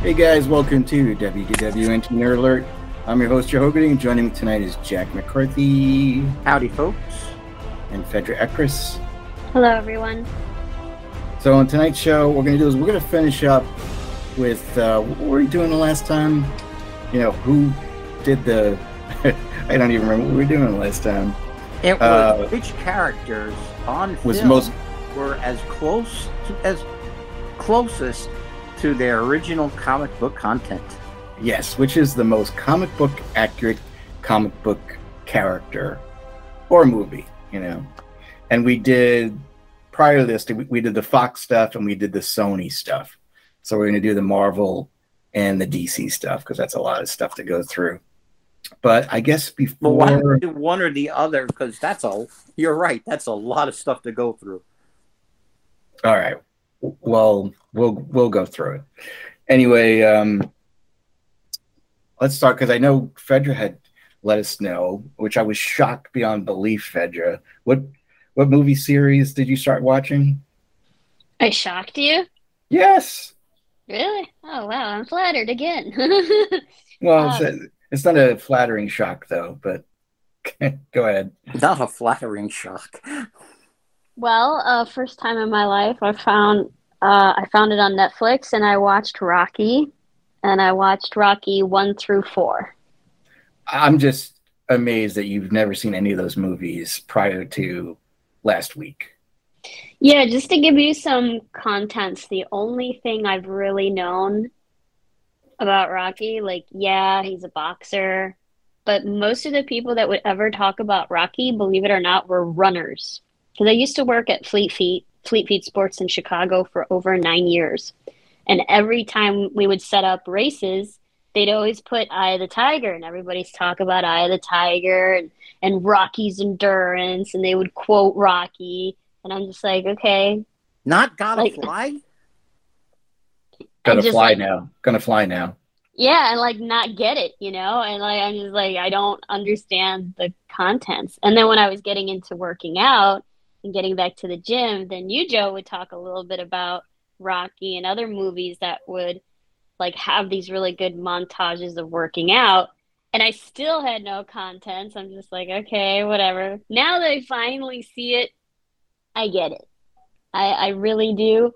Hey guys, welcome to WDW Nerd Alert. I'm your host, Joe Hogarty, and joining me tonight is Jack McCarthy. Howdy, folks. And Fedra Ekris. Hello, everyone. So on tonight's show, what we're going to do is we're going to finish up with uh, what were we doing the last time? You know, who did the... I don't even remember what we were doing last time. It was uh, which characters on was most were as close to, as closest to their original comic book content. Yes, which is the most comic book accurate comic book character or movie, you know. And we did prior to this, we did the Fox stuff and we did the Sony stuff. So we're going to do the Marvel and the DC stuff because that's a lot of stuff to go through. But I guess before one or the other, because that's all. You're right. That's a lot of stuff to go through. All right well, we'll we'll go through it. Anyway, um, let's start because I know Fedra had let us know, which I was shocked beyond belief. Fedra, what what movie series did you start watching? I shocked you. Yes. Really? Oh wow! I'm flattered again. well, um, it's, it's not a flattering shock though, but go ahead. Not a flattering shock. Well, uh, first time in my life, I found uh, I found it on Netflix, and I watched Rocky, and I watched Rocky one through four. I'm just amazed that you've never seen any of those movies prior to last week. Yeah, just to give you some contents, the only thing I've really known about Rocky, like, yeah, he's a boxer, but most of the people that would ever talk about Rocky, believe it or not, were runners because I used to work at Fleet Feet, Fleet Feet Sports in Chicago for over nine years. And every time we would set up races, they'd always put Eye of the Tiger, and everybody's talk about Eye of the Tiger and, and Rocky's endurance, and they would quote Rocky. And I'm just like, okay. Not gotta like, fly? Gotta fly like, now. Gonna fly now. Yeah, and like not get it, you know? And like I'm just like, I don't understand the contents. And then when I was getting into working out, and getting back to the gym, then you, Joe, would talk a little bit about Rocky and other movies that would like have these really good montages of working out. And I still had no content. So I'm just like, okay, whatever. Now that I finally see it, I get it. I, I really do.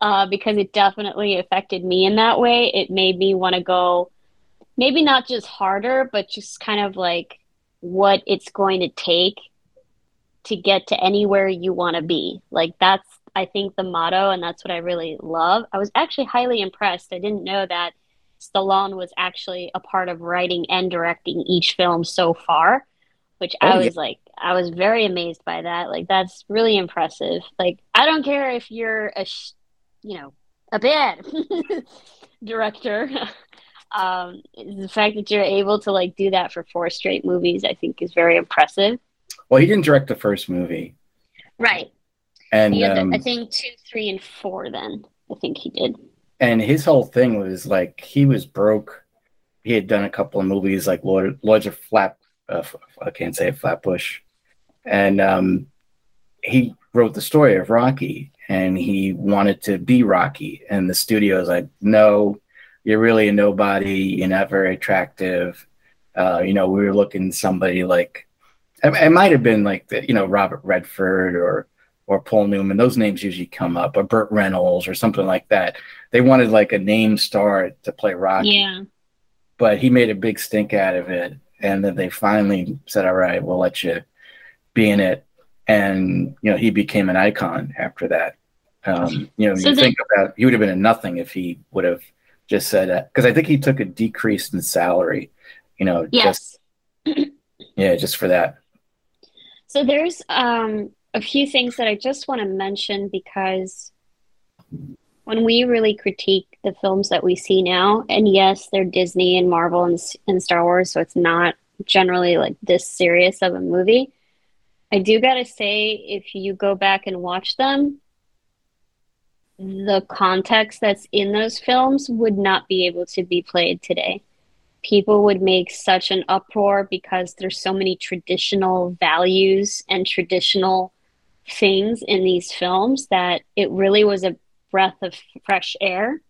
Uh, because it definitely affected me in that way. It made me want to go maybe not just harder, but just kind of like what it's going to take to get to anywhere you want to be. Like that's I think the motto and that's what I really love. I was actually highly impressed. I didn't know that Stallone was actually a part of writing and directing each film so far, which oh, I was yeah. like I was very amazed by that. Like that's really impressive. Like I don't care if you're a sh- you know, a bad director. um the fact that you're able to like do that for four straight movies I think is very impressive. Well, he didn't direct the first movie. Right. And um, I think two, three, and four. Then I think he did. And his whole thing was like he was broke. He had done a couple of movies like Lord, Lords of Flat. Uh, I can't say Flatbush, and um, he wrote the story of Rocky, and he wanted to be Rocky. And the studio was like, "No, you're really a nobody. You're not very attractive." Uh, you know, we were looking somebody like it, might have been like the, you know Robert Redford or or Paul Newman. Those names usually come up, or Burt Reynolds or something like that. They wanted like a name star to play Rocky. Yeah. But he made a big stink out of it, and then they finally said, "All right, we'll let you be in it." And you know, he became an icon after that. Um, you know, so you think about he would have been a nothing if he would have just said because I think he took a decrease in salary. You know, yes. just yeah, just for that. So there's um, a few things that I just want to mention because when we really critique the films that we see now, and yes, they're Disney and Marvel and, and Star Wars, so it's not generally like this serious of a movie. I do gotta say, if you go back and watch them, the context that's in those films would not be able to be played today people would make such an uproar because there's so many traditional values and traditional things in these films that it really was a breath of fresh air.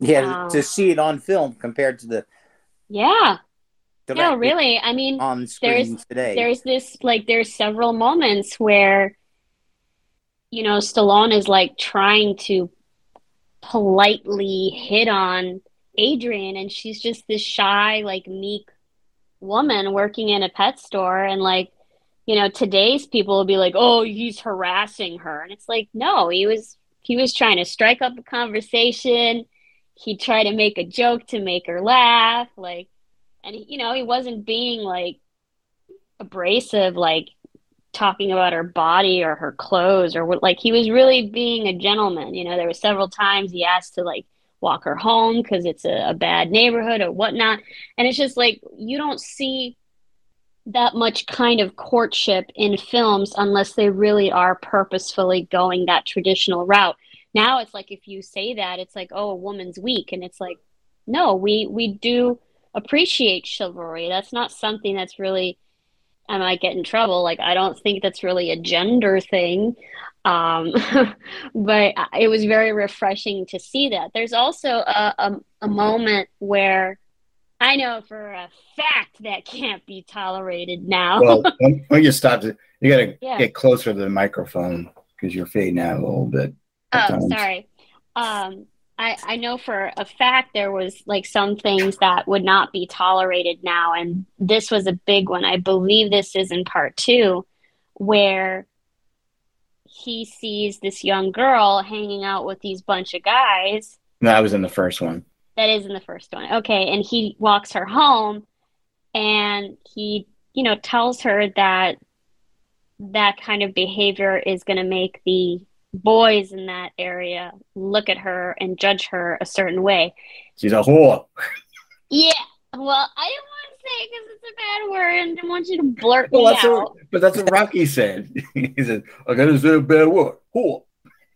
Yeah, Um, to see it on film compared to the Yeah. No, really. I mean, on screen today. there's this like there's several moments where you know Stallone is like trying to politely hit on Adrian and she's just this shy like meek woman working in a pet store. And like you know today's people will be like oh he's harassing her. And it's like no he was he was trying to strike up a conversation. He tried to make a joke to make her laugh like and you know he wasn't being like abrasive like talking about her body or her clothes or what like he was really being a gentleman. You know there were several times he asked to like walk her home because it's a, a bad neighborhood or whatnot and it's just like you don't see that much kind of courtship in films unless they really are purposefully going that traditional route now it's like if you say that it's like oh a woman's weak and it's like no we we do appreciate chivalry that's not something that's really I might get in trouble. Like, I don't think that's really a gender thing. Um, but it was very refreshing to see that. There's also a, a, a moment where I know for a fact that can't be tolerated now. Well, when, when you stop, it, you got to Yeah. get closer to the microphone because you're fading out a little bit. Oh, times. sorry. Um, I, I know for a fact there was like some things that would not be tolerated now, and this was a big one. I believe this is in part two, where he sees this young girl hanging out with these bunch of guys. That was in the first one. That is in the first one. Okay, and he walks her home, and he, you know, tells her that that kind of behavior is going to make the boys in that area look at her and judge her a certain way. She's a whore. Yeah. Well, I didn't to say because it's a bad word and didn't want you to blurt Well, me that's out. what, but that's what Rocky said. he said, "I gotta say a bad word, whore."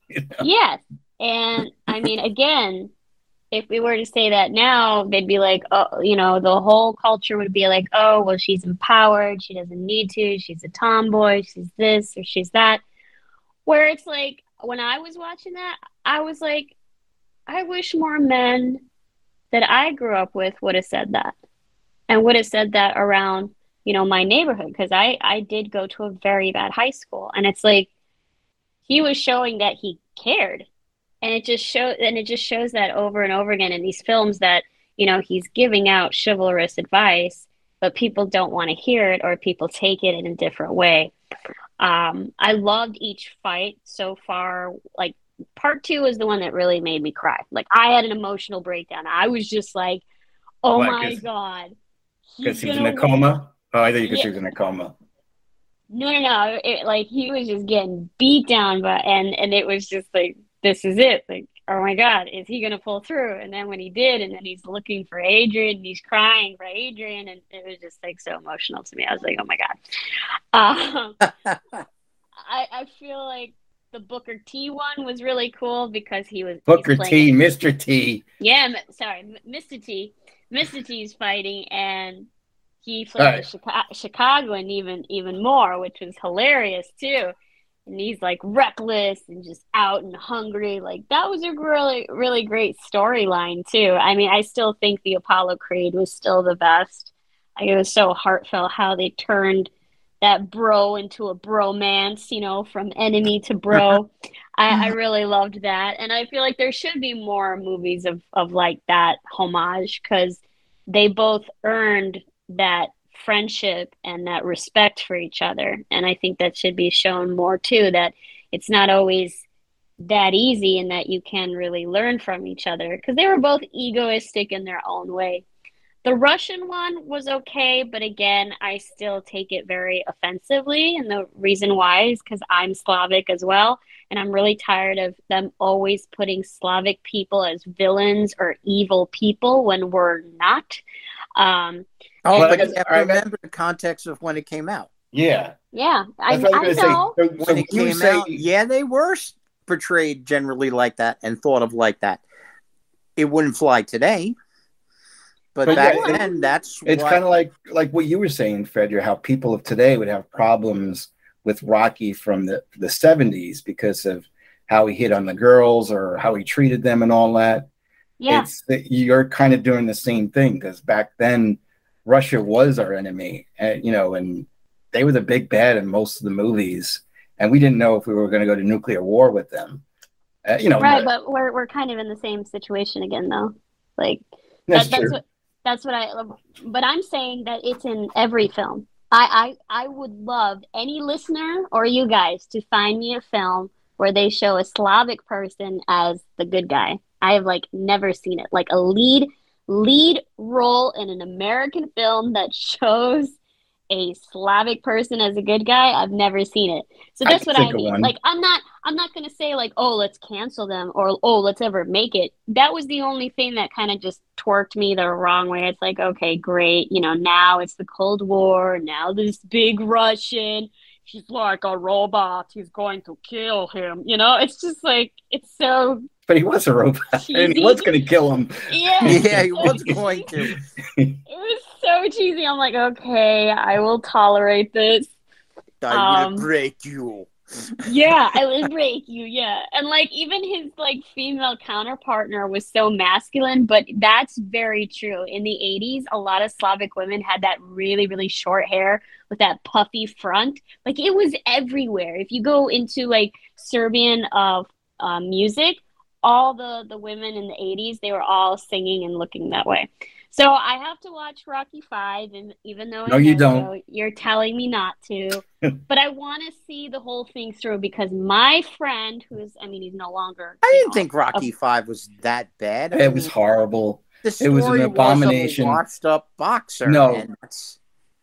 You know? Yes. And I mean, again, if we were to say that now, they'd be like, oh, you know, the whole culture would be like, oh, well, she's empowered. She doesn't need to. She's a tomboy. She's this or she's that. Where it's like, when I was watching that, I was like, I wish more men that I grew up with would have said that and would have said that around, you know, my neighborhood. Because I, I did go to a very bad high school. And it's like, he was showing that he cared. And it just show and it just shows that over and over again in these films that you know he's giving out chivalrous advice but people don't want to hear it or people take it in a different way. Um, i loved each fight so far. Like part two is the one that really made me cry. Like i had an emotional breakdown. I was just like oh my god Because he's he was in a coma. Oh, I thought you could Yeah. she was in a coma. No, no, no. It, like he was just getting beat down, but and and it was just like this is it. Like, oh my God, is he gonna pull through? And then when he did, and then he's looking for Adrian, and he's crying for Adrian, and it was just like so emotional to me. I was like, oh my God. Um, I I feel like the Booker T one was really cool because he was Booker T, Mr. T. yeah, m- sorry, Mr. T. Mr. T's fighting, and he played Alright. the Chica- Chicagoan even even more, which was hilarious too. And he's like reckless and just out and hungry. Like that was a really really great storyline too. I mean, I still think the Apollo Creed was still the best. Like, it was so heartfelt how they turned that bro into a bromance, you know, from enemy to bro. I, I really loved that, and I feel like there should be more movies of of like that homage because they both earned that friendship and that respect for each other, and I think that should be shown more too. That it's not always that easy, and that you can really learn from each other because they were both egoistic in their own way. The Russian one was okay, but again, I still take it very offensively. And the reason why is because I'm Slavic as well. And I'm really tired of them always putting Slavic people as villains or evil people when we're not. Um, Oh, Well, but I you have to remember the context of when it came out. Yeah. yeah, I, I I know. say. So, When so it came say, out, yeah, they were portrayed generally like that and thought of like that. It wouldn't fly today, but, But back yeah, then, that's it's what- kind of like like what you were saying, Frederick, how people of today would have problems with Rocky from the the seventies because of how he hit on the girls or how he treated them and all that. Yeah. It's that you're kind of doing the same thing because back then Russia was our enemy, and you know, and they were the big bad in most of the movies, and we didn't know if we were going to go to nuclear war with them. Uh, you know, right, the- but we're we're kind of in the same situation again, though. Like that's that, that's true. what that's what I. But I'm saying that it's in every film. I I I would love any listener or you guys to find me a film where they show a Slavic person as the good guy. I have like never seen it. Like a lead lead role in an American film that shows a Slavic person as a good guy. I've never seen it. So that's can what I mean. Like I'm not I'm not gonna say like, oh, let's cancel them or oh, let's ever make it. That was the only thing that kind of just twerked me the wrong way. It's like, okay, great, you know, now it's the Cold War, now this big Russian, he's like a robot, he's going to kill him. You know, it's just like it's so but he was a robot, and he was going to kill him. yeah. Yeah, he was going to. It was so cheesy. I'm like, okay, I will tolerate this. I Um, will break you. yeah, I would break you. Yeah, and like even his like female counterpartner was so masculine, but that's very true. In the '80s, a lot of Slavic women had that really, really short hair with that puffy front. Like it was everywhere. If you go into like Serbian uh, uh, music, all the the women in the '80s, they were all singing and looking that way. So I have to watch Rocky Five, and even though I No, you don't. Joe, you're telling me not to, but I want to see the whole thing through because my friend, who's I mean, he's no longer. I didn't know, think Rocky Five was that bad. I It was horrible. The it was an abomination. of a washed up boxer. No.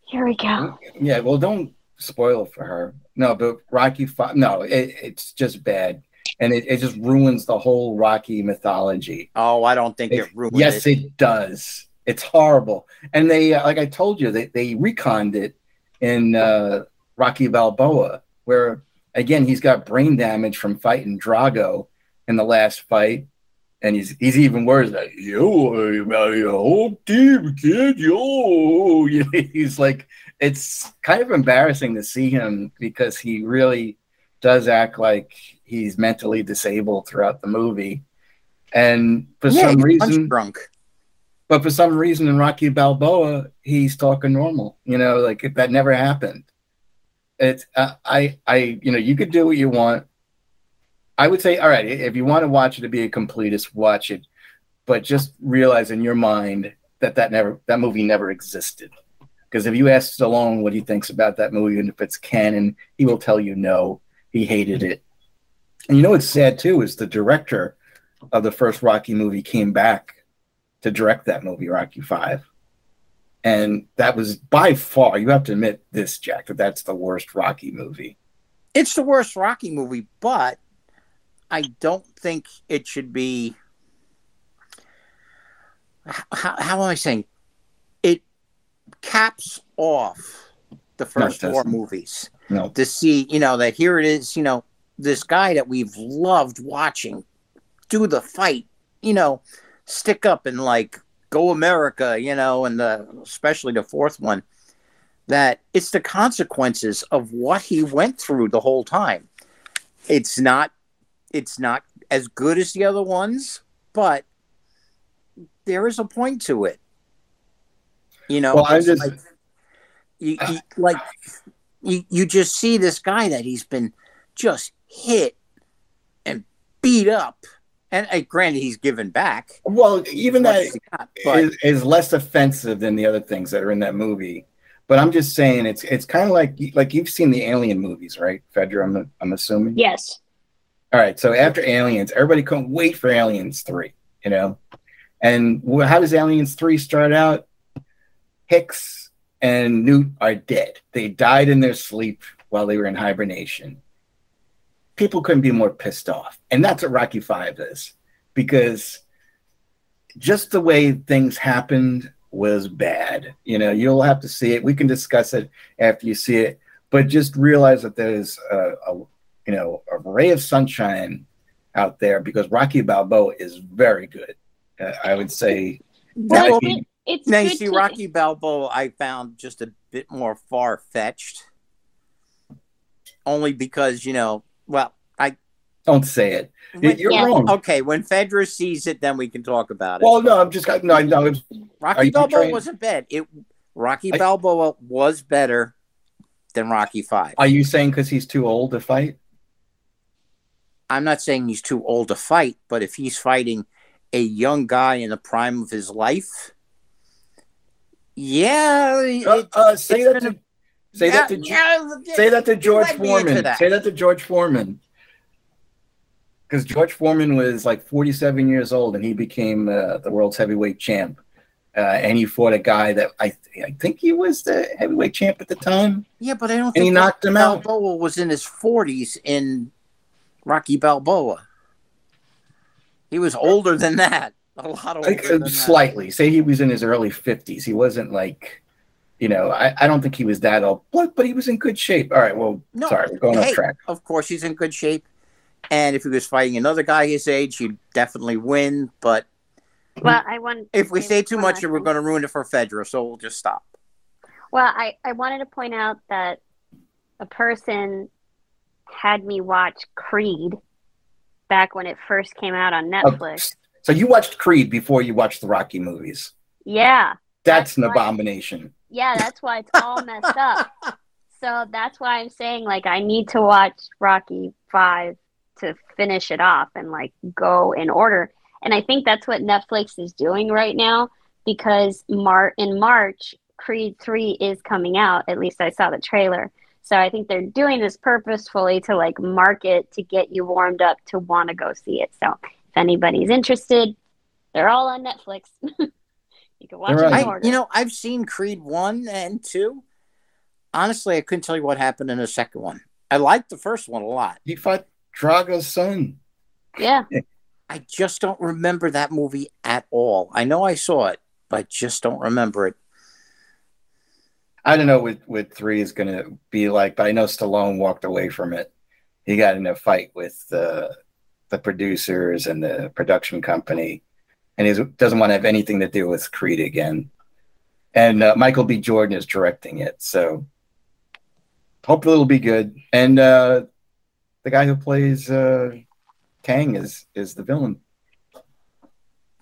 Here we go. Yeah, well, don't spoil it for her. No, but Rocky Five. No, it, it's just bad, and it, it just ruins the whole Rocky mythology. Oh, I don't think it, ruins It- ruined yes, it. it does. It's horrible, and they, uh, like I told you, they they retconned it in uh, Rocky Balboa, where again he's got brain damage from fighting Drago in the last fight, and he's he's even worse. Like, yo, my whole team, kid, yo. He's like, it's kind of embarrassing to see him because he really does act like he's mentally disabled throughout the movie, and for yeah, some he's reason. drunk. But for some reason in Rocky Balboa, he's talking normal. You know, like that never happened. It's uh, I I you know you could do what you want. I would say, all right, if you want to watch it to be a completist, watch it, but just realize in your mind that that never that movie never existed. Because if you ask Stallone what he thinks about that movie and if it's canon, he will tell you no, he hated it. And you know what's sad too is the director of the first Rocky movie came back to direct that movie, Rocky Five, and that was by far. You have to admit this, Jack, that that's the worst Rocky movie. It's the worst Rocky movie, but I don't think it should be. How, how am I saying? It caps off the first four movies No, to see, you know, that here it is, you know, this guy that we've loved watching do the fight, you know, stick up and like go America, you know, and the especially the fourth one, that it's the consequences of what he went through the whole time. It's not it's not as good as the other ones, but there is a point to it. You know, Well, I'm just- like, you, you like you, you just see this guy that he's been just hit and beat up. And uh, granted, he's given back. well, even much that got, but is, is less offensive than the other things that are in that movie. But I'm just saying, it's it's kind of like like you've seen the Alien movies, right, Fedra? I'm I'm assuming. Yes. All right. So after Aliens, everybody couldn't wait for Aliens three. You know, and how does Aliens three start out? Hicks and Newt are dead. They died in their sleep while they were in hibernation. People couldn't be more pissed off, and that's what Rocky Five is, because just the way things happened was bad. You know, you'll have to see it. We can discuss it after you see it, but just realize that there's a, a you know a ray of sunshine out there because Rocky Balboa is very good. Uh, I would say. Well, Now, it's now you see to- Rocky Balboa, I found just a bit more far fetched. Only because you know, well, I Don't say it. When- You're Yeah. wrong. okay, when Fedra sees it, then we can talk about it. Well, no, I'm just no, no. Rocky Balboa wasn't bad. It Rocky I- Balboa was better than Rocky Five. are you saying because he's too old to fight? I'm not saying he's too old to fight, but if he's fighting a young guy in the prime of his life, yeah, Uh, it- uh, say that to say that to say that to George led me into Foreman. that. Say that to George Foreman. Because George Foreman was like 47 years old and he became uh, the world's heavyweight champ. Uh, and he fought a guy that I, I think he was the heavyweight champ at the time. Yeah, but I don't And think he knocked him out. Balboa was in his 40s in Rocky Balboa. He was older than that. A lot older Like, than that. slightly. Say he was in his early 50s. He wasn't like, you know, I, I don't think he was that old, but, but he was in good shape. All right. Well, No, sorry, we're going hey, off track. Of course, he's in good shape. And if he was fighting another guy his age, he'd definitely win. But Well, I want. if we say say too much, last we're going to ruin it for Fedra. So we'll just stop. Well, I, I wanted to point out that a person had me watch Creed back when it first came out on oh, Netflix. So you watched Creed before you watched the Rocky movies. Yeah. That's, That's an right. abomination. Yeah, that's why it's all messed up. So that's why I'm saying like I need to watch Rocky 5 to finish it off and like go in order. And I think that's what Netflix is doing right now because Mar- in March Creed 3 is coming out. At least I saw the trailer. So I think they're doing this purposefully to like market to get you warmed up to want to go see it. So if anybody's interested, they're all on Netflix. you can watch They're them in right. I, you know, I've seen Creed 1 and 2. Honestly, I couldn't tell you what happened in the second one. I liked the first one a lot. He fought Drago's son. yeah. I just don't remember that movie at all. I know I saw it, but I just don't remember it. I don't know what, what three is going to be like, but I know Stallone walked away from it. He got in a fight with uh, the producers and the production company, and he doesn't want to have anything to do with Creed again. And uh, Michael B. Jordan is directing it, so hopefully it'll be good. And uh, the guy who plays uh, Kang is is the villain.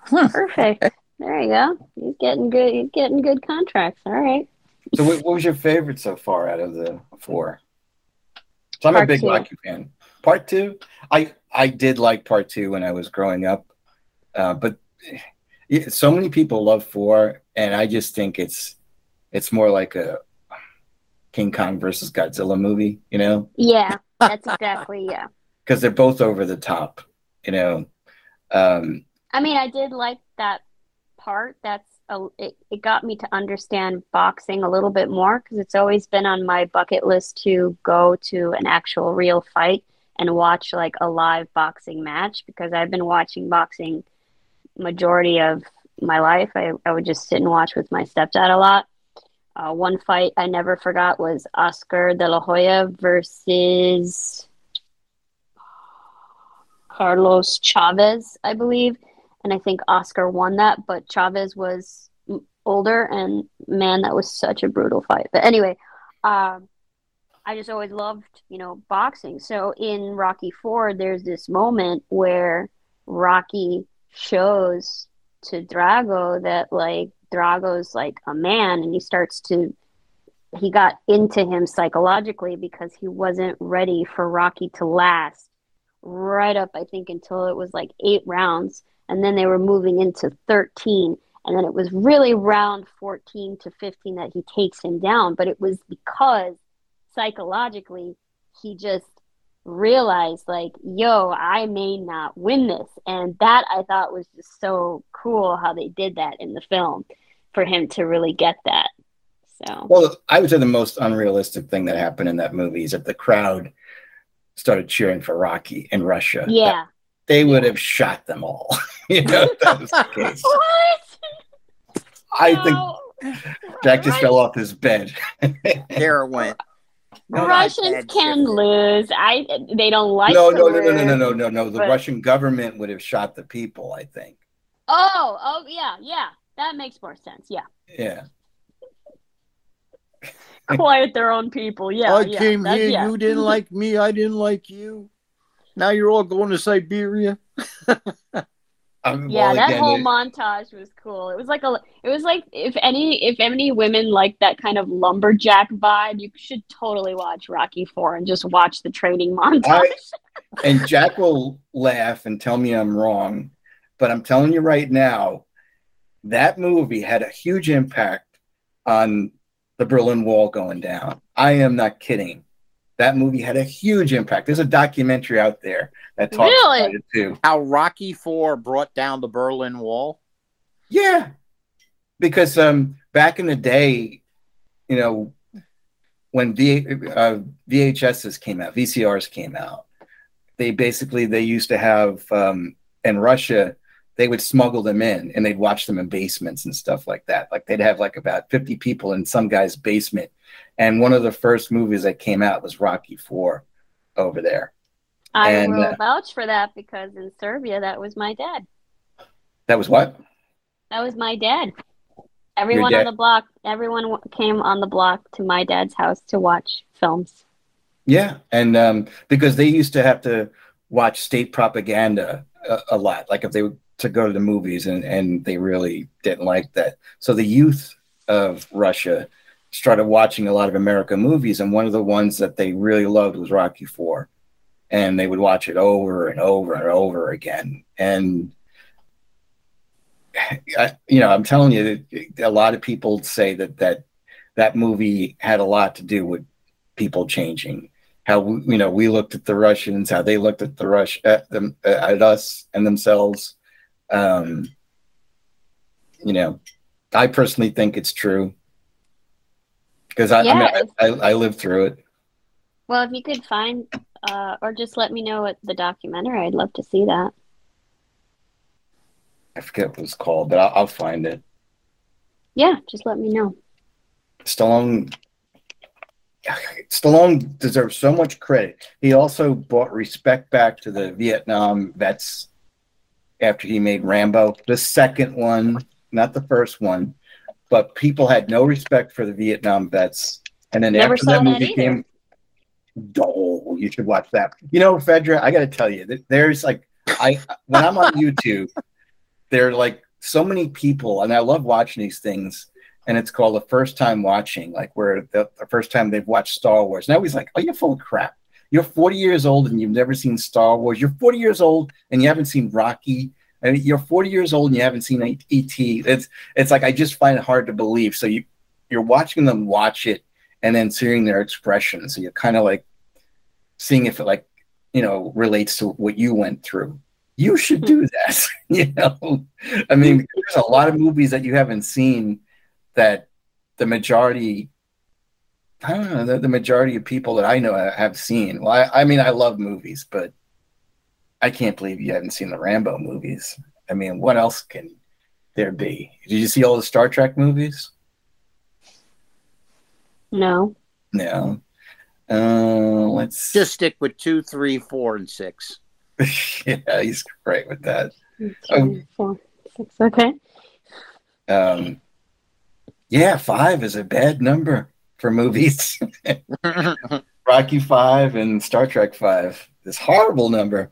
Perfect. There you go. He's getting good. He's getting good contracts. All right. So, what, what was your favorite so far out of the four? So, I'm a big two. Rocky fan. Part two, I I did like part two when I was growing up, uh, but so many people love four, and I just think it's it's more like a King Kong versus Godzilla movie, you know, Yeah, that's exactly yeah. because they're both over the top, you know. Um, I mean, I did like that part. That's a, it. It got me to understand boxing a little bit more because it's always been on my bucket list to go to an actual real fight and watch like a live boxing match because I've been watching boxing majority of my life. I, I would just sit and watch with my stepdad a lot. Uh, one fight I never forgot was Oscar De La Hoya versus Carlos Chavez, I believe. And I think Oscar won that, but Chavez was older, and man, that was such a brutal fight. But anyway, um, I just always loved, you know, boxing. So in Rocky Four, there's this moment where Rocky shows to Drago that like Drago's like a man, and he starts to he got into him psychologically because he wasn't ready for Rocky to last right up I think until it was like 8 rounds and then they were moving into 13 and then it was really round 14 to 15 that he takes him down but it was because psychologically he just realized like yo I may not win this and that I thought was just so cool how they did that in the film for him to really get that so well, I would say the most unrealistic thing that happened in that movie is that the crowd started cheering for Rocky in Russia. yeah they would have shot them all. you know, that was the case. what I think Jack just fell off his bed. There it went. No, Russians can lose. I they don't like no, no, no, no, no, no, no, no, no. The but- Russian government would have shot the people. I think. Oh, oh yeah, yeah. That makes more sense. Yeah. Yeah. Quiet their own people. Yeah. I yeah. came here. yeah. You didn't like me. I didn't like you. Now you're all going to Siberia. Um, Yeah, that whole it- montage was cool. It was like a, it was like if any, if any women like that kind of lumberjack vibe, you should totally watch Rocky Four and just watch the training montage. I- and Jack will laugh and tell me I'm wrong, but I'm telling you right now, that movie had a huge impact on the Berlin Wall going down. I am not kidding. That movie had a huge impact. There's a documentary out there that talks Really? about it too. How Rocky Four brought down the Berlin Wall. Yeah, because um, back in the day, you know, when v, uh, VHSs came out, VCRs came out, they basically they used to have um, in Russia they would smuggle them in and they'd watch them in basements and stuff like that. Like they'd have like about 50 people in some guy's basement. And one of the first movies that came out was Rocky Four over there. I and, will uh, vouch for that because in Serbia, that was my dad. That was what? That was my dad. Everyone on the block, everyone came on the block to my dad's house to watch films. Yeah, and um, because they used to have to watch state propaganda a, a lot, like if they were to go to the movies, and and they really didn't like that. So the youth of Russia started watching a lot of American movies, and one of the ones that they really loved was Rocky Four, and they would watch it over and over and over again. And I, you know, I'm telling you, a lot of people say that that that movie had a lot to do with people changing how we, you know we looked at the Russians, how they looked at the Rush at them at us and themselves. Um, you know, I personally think it's true because I, I, mean, I, I I lived through it. Well, if you could find, uh, or just let me know what the documentary, I'd love to see that. I forget what it was called, but I'll, I'll find it. Yeah, just let me know. Stallone. Stallone deserves so much credit. He also brought respect back to the Vietnam vets after he made Rambo, the second one, not the first one. But people had no respect for the Vietnam vets, and then Never after that movie came, oh, you should watch that. You know, Fedra, I got to tell you, there's like, I when I'm on YouTube, there are like so many people, and I love watching these things and it's called the first time watching, like where the, the first time they've watched Star Wars. Now he's like, "Oh, you're full of crap. You're 40 years old and you've never seen Star Wars. You're 40 years old and you haven't seen Rocky. And you're 40 years old and you haven't seen ET. It's it's like I just find it hard to believe. So you you're watching them watch it and then seeing their expressions. So you're kind of like seeing if it like you know relates to what you went through. You should do hmm. that. you know, I mean, hmm. there's a lot of movies that you haven't seen that the majority I don't know the, the majority of people that I know have seen. Well, I, I mean, I love movies, but I can't believe you haven't seen the Rambo movies. I mean, what else can there be? Did you see all the Star Trek movies? No. No. Uh, let's Just stick with two, three, four, and six. yeah, he's great with that. Two, Oh. four, six. Okay. Um, yeah, five is a bad number for movies. Rocky Five and Star Trek Five. This horrible number.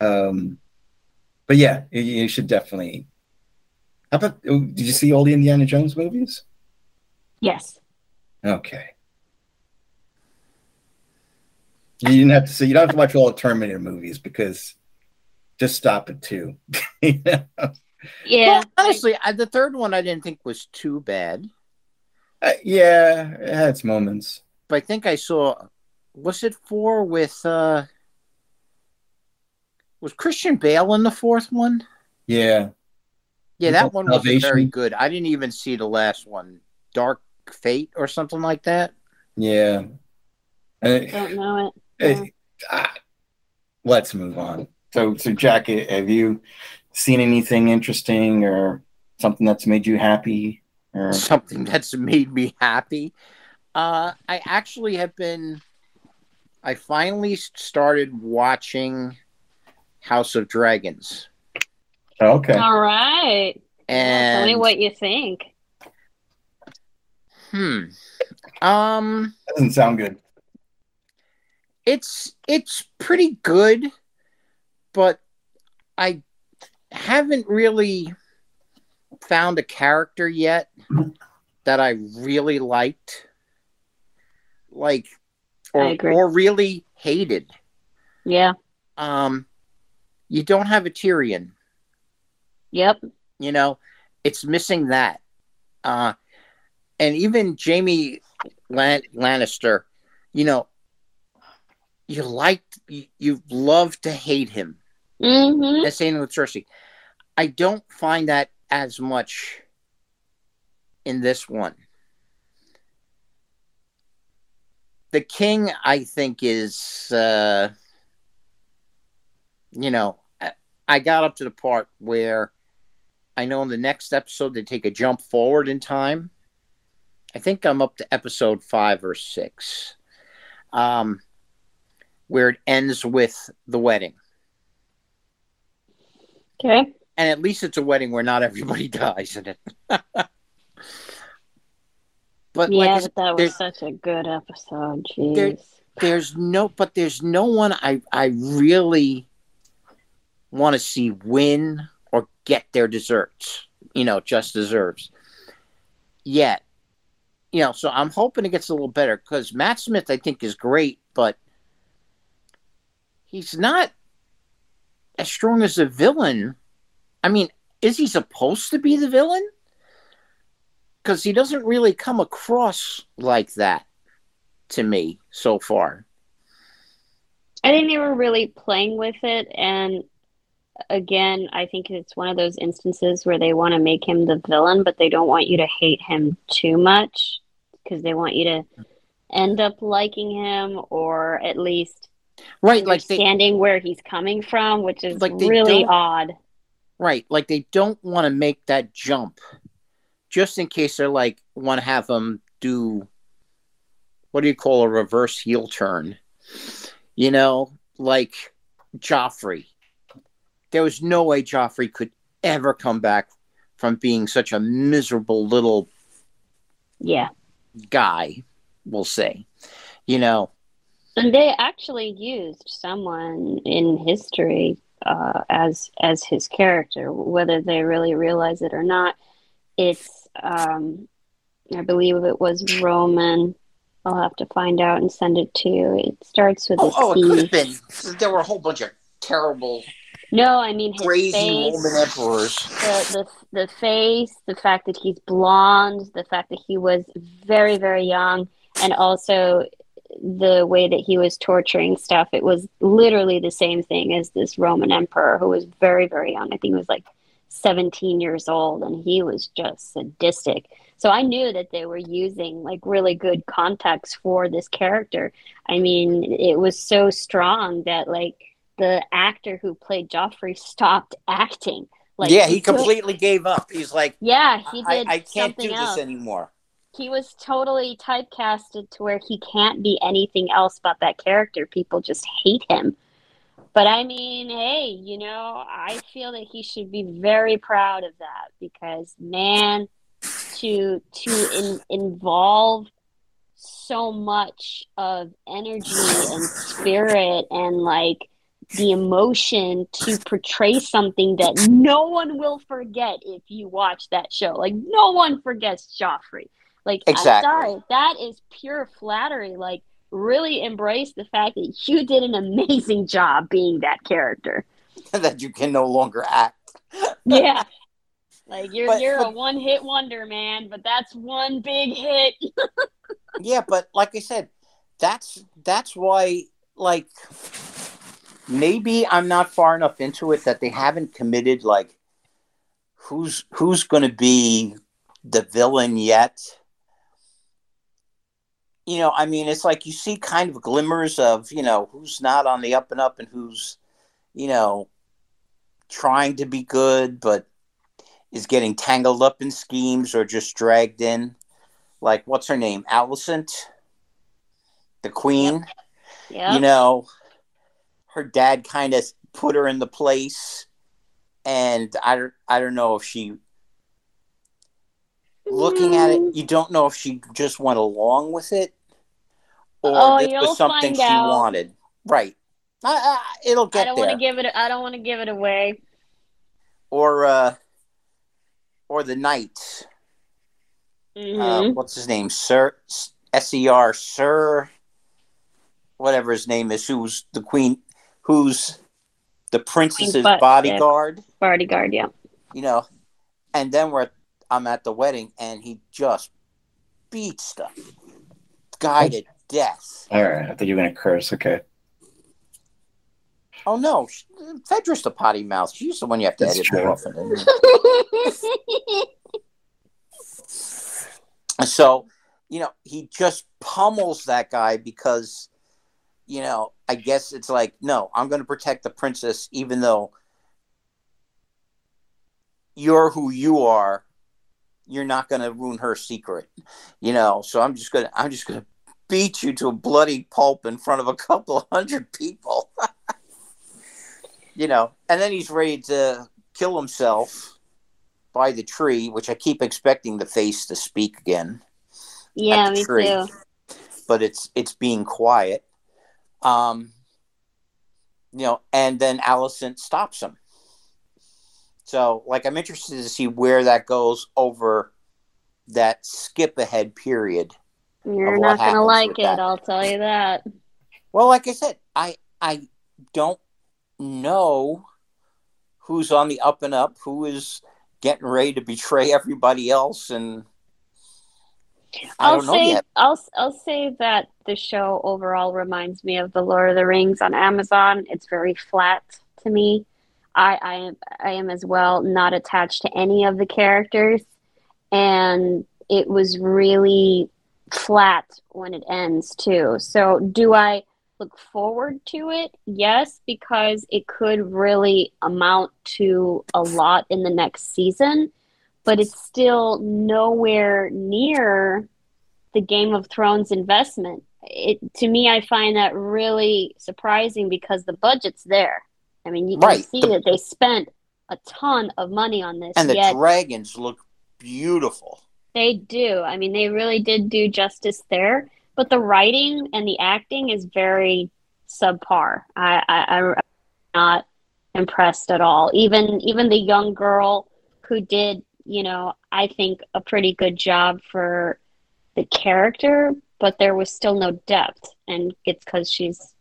Um, but yeah, you, you should definitely. How about? Did you see all the Indiana Jones movies? Yes. Okay. You didn't have to see. You don't have to watch all the Terminator movies because just stop at two. You know? Yeah. Well, honestly, I, the third one I didn't think was too bad, Uh, yeah, it had its moments. but I think I saw. Was it four with? uh Was Christian Bale in the fourth one? Yeah, Yeah, that one was very good. I didn't even see the last one, Dark Fate or something like that. yeah. And it- Don't know it. it- ah, let's move on. So, so Jack, have you seen anything interesting or something that's made you happy? Or Something that's made me happy. Uh, I actually have been. I finally started watching House of Dragons, okay, All right. And Tell me what you think. hmm, um, that doesn't sound good. it's it's pretty good, but I haven't really found a character yet that I really liked, like, or or really hated. Yeah. Um, you don't have a Tyrion. Yep. You know, it's missing that. Uh, and even Jaime Lan- Lannister, you know, you liked, you, you love to hate him. Mm-hmm. That's saying with Cersei. I don't find that as much in this one. The king, I think, is, uh, you know, I, got up to the part where I know in the next episode they take a jump forward in time. I think I'm up to episode five or six, um, where it ends with the wedding. Okay. And at least it's a wedding where not everybody dies in it. but yeah, like but that was such a good episode. Jeez. There, there's no, but there's no one I I really want to see win or get their desserts. You know, just deserves. Yet, you know, so I'm hoping it gets a little better because Matt Smith I think is great, but he's not as strong as a villain. I mean, is he supposed to be the villain? Because he doesn't really come across like that to me so far. I think they were really playing with it, and again, I think it's one of those instances where they want to make him the villain, but they don't want you to hate him too much because they want you to end up liking him or at least right understanding like they, where he's coming from, which is like really odd. Right, like they don't want to make that jump, just in case they're like want to have him do what do you call a reverse heel turn? You know, like Joffrey. There was no way Joffrey could ever come back from being such a miserable little yeah guy, we'll say. You know, and they actually used someone in history uh, as as his character, whether they really realize it or not. It's um, I believe it was Roman. I'll have to find out and send it to you. It starts with oh, a oh it could have been. There were a whole bunch of terrible, No, I mean his crazy face, Roman emperors. the, the the face, the fact that he's blonde, the fact that he was very very young, and also the way that he was torturing stuff. It was literally the same thing as this Roman emperor who was very very young. I think he was like 17 years old, and he was just sadistic. So I knew that they were using like really good context for this character. I mean, it was so strong that like the actor who played Joffrey stopped acting. Like yeah, he took- completely gave up. He's like, Yeah, he I, did I can't do else. this anymore. He was totally typecasted to where he can't be anything else but that character. People just hate him. But I mean, hey, you know, I feel that he should be very proud of that because man, to to in, involve so much of energy and spirit and like the emotion to portray something that no one will forget if you watch that show. Like no one forgets Joffrey. Like Exactly. I'm sorry, that is pure flattery. Like really embrace the fact that you did an amazing job being that character. that you can no longer act. Yeah. Like you're But- you're a one hit wonder, man, but that's one big hit. yeah, but like I said, that's that's why like maybe I'm not far enough into it that they haven't committed like who's who's going to be the villain yet. You know, I mean, it's like you see kind of glimmers of, you know, who's not on the up and up and who's, you know, trying to be good but is getting tangled up in schemes or just dragged in. Like, what's her name? Alicent, the queen. Yeah. You know, her dad kind of put her in the place, and I don't, I don't know if she. Looking at it, you don't know if she just went along with it, or Oh, this was something she out. wanted. Right. I, I, it'll get I don't want to give it. I don't want to give it away. or uh, or the knight. Uh, Mhm. what's his name? Sir S E R Sir, whatever his name is. Who's the queen? Who's the princess's butt, yeah. bodyguard? Bodyguard. Yeah. You know. And then we're I'm at the wedding, and he just beats the guy to death. All right, I thought you were gonna curse. Okay, Oh no, Fedra's the potty mouth. She's the one you have to That's edit true. more often. So, you know, he just pummels that guy because, you know, I guess it's like, no, I'm going to protect the princess, even though you're who you are. You're not going to ruin her secret, you know. So I'm just gonna, I'm just gonna beat you to a bloody pulp in front of a couple hundred people, you know. And then he's ready to kill himself by the tree, which I keep expecting the face to speak again yeah, me tree. too. but it's it's being quiet. Um, you know, and then Alicent stops him. So, like, I'm interested to see where that goes over that skip ahead period. You're not gonna like it. that. I'll tell you that. Well, like I said, I I don't know who's on the up and up, who is getting ready to betray everybody else, and I I'll don't know say yet. I'll I'll say that the show overall reminds me of the Lord of the Rings on Amazon. It's very flat to me. I I am I am as well not attached to any of the characters, and it was really flat when it ends too. So do I look forward to it? Yes, because it could really amount to a lot in the next season but it's still nowhere near the Game of Thrones investment. It to me, I find that really surprising because the budget's there. I mean, you can Right. see The- that they spent a ton of money on this. And the dragons look beautiful. they do. I mean, they really did do justice there. But the writing and the acting is very subpar. I, I, I'm not impressed at all. Even even the young girl who did, you know, I think a pretty good job for the character, but there was still no depth, and it's because she's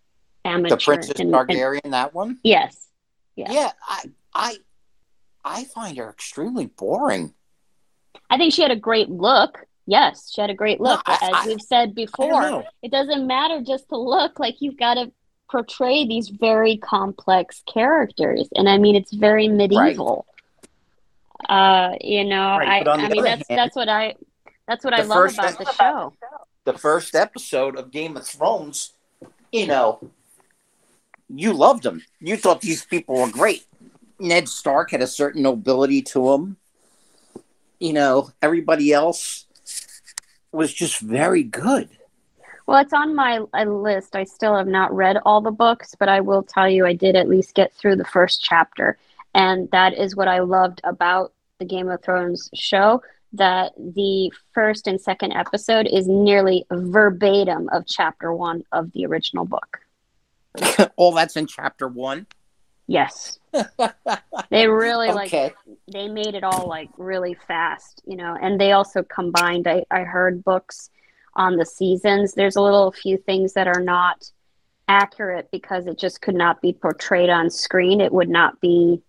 amateur. The Princess and- and- that one. yes, Yeah. Yeah, I, I, I find her extremely boring. I think she had a great look. Yes, she had a great look. No, I- as I- we've said before, it doesn't matter just to look like you've got to portray these very complex characters and i mean it's very medieval uh you know Right, i i mean that's hand, that's what i that's what i love about the show The first episode of Game of Thrones, you know, you loved them. You thought these people were great. Ned Stark had a certain nobility to him. You know, everybody else was just very good. well it's on my uh, list i still have not read all the books but i will tell you i did at least get through the first chapter and that is what i loved about the game of thrones show that the first and second episode is nearly verbatim of chapter one of the original book All oh, that's in chapter one. yes they really like okay. they made it all like really fast, you know, and they also combined I, I heard books on the seasons. There's a little few things that are not accurate because it just could not be portrayed on screen. It would not be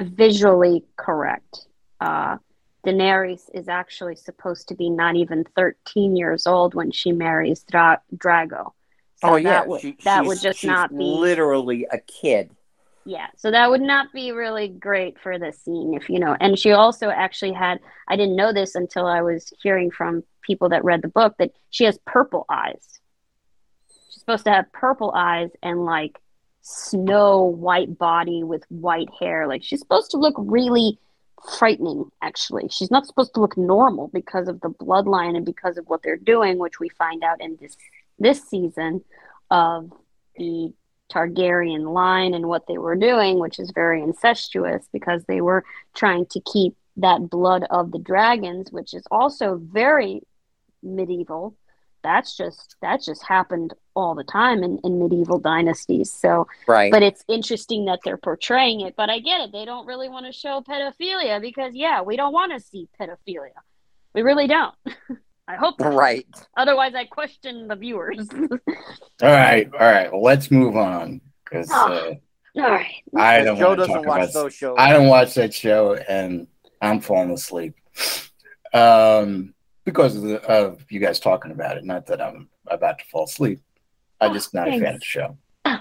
visually correct. Uh, Daenerys is actually supposed to be not even 13 years old when she marries Dra- Drago. So oh yeah, that would She- that would just not be literally a kid. yeah, so that would not be really great for the scene if you know. And she also actually had I didn't know this until I was hearing from people that read the book that she has purple eyes. She's supposed to have purple eyes and like snow white body with white hair. Like she's supposed to look really frightening actually. She's not supposed to look normal because of the bloodline and because of what they're doing, which we find out in this this season of the Targaryen line and what they were doing, which is very incestuous because they were trying to keep that blood of the dragons, which is also very medieval. That's just that just happened all the time in, in medieval dynasties. So, Right. but it's interesting that they're portraying it. But I get it; they don't really want to show pedophilia because, yeah, we don't want to see pedophilia. We really don't. I hope. not. right. Otherwise, I question the viewers. All right, all right. Well, let's move on because uh, all right. I don't Joe want to doesn't talk watch about. those shows. I don't watch that show, and I'm falling asleep um, because of, the, of you guys talking about it. Not that I'm about to fall asleep. I'm Oh, just not a fan of the show. I,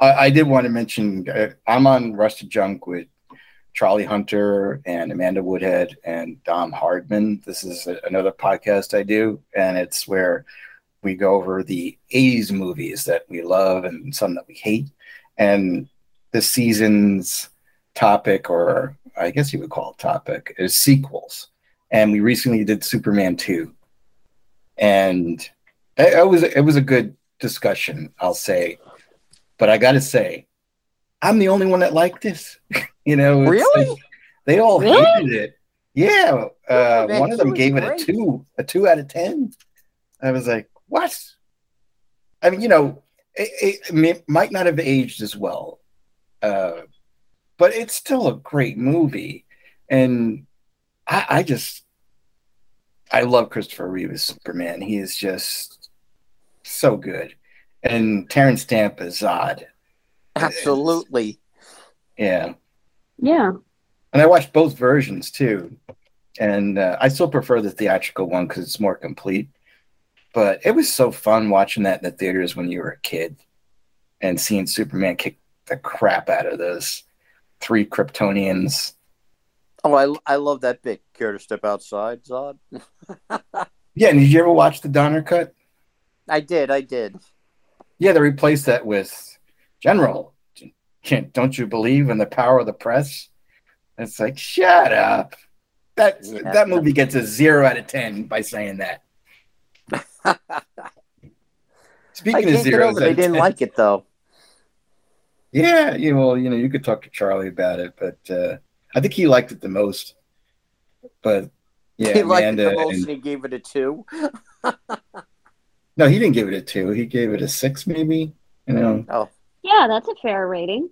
I did want to mention uh, I'm on Rusted Junk with Charlie Hunter and Amanda Woodhead and Dom Hardman. This is a, another podcast I do, and it's where we go over the 80s movies that we love and some that we hate. And this season's topic, or I guess you would call it topic, is sequels. And we recently did Superman 2. And it, it was it was a good discussion, I'll say. But I gotta say, I'm the only one that liked this. you know, Really? they all Really? hated it. Yeah, uh, one of them gave it a two, a two out of ten. I was like, what? I mean, you know, it, it may- might not have aged as well, uh, but it's still a great movie, and I, I just, I love Christopher Reeve as Superman. He is just so good, and Terence Stamp is Zod. Absolutely. Yeah, Yeah. and I watched both versions too, and uh, I still prefer the theatrical one because it's more complete. But it was so fun watching that in the theaters when you were a kid, and seeing Superman kick the crap out of those three Kryptonians. Oh, I, I love that bit. Care to step outside, Zod? Yeah, and did you ever watch the Donner cut? I did. I did. Yeah, they replaced that with General. Can't, don't you believe in the power of the press? It's like, shut up. That Yeah. that movie gets a zero out of ten by saying that. Speaking of zeros, they didn't 10, like it though. Yeah, you well, you know, you could talk to Charlie about it, but uh, I think he liked it the most. But yeah, he liked it the most and- and he gave it a two. no, he didn't give it a two. He gave it a six, maybe. You know, Oh, Yeah, that's a fair rating.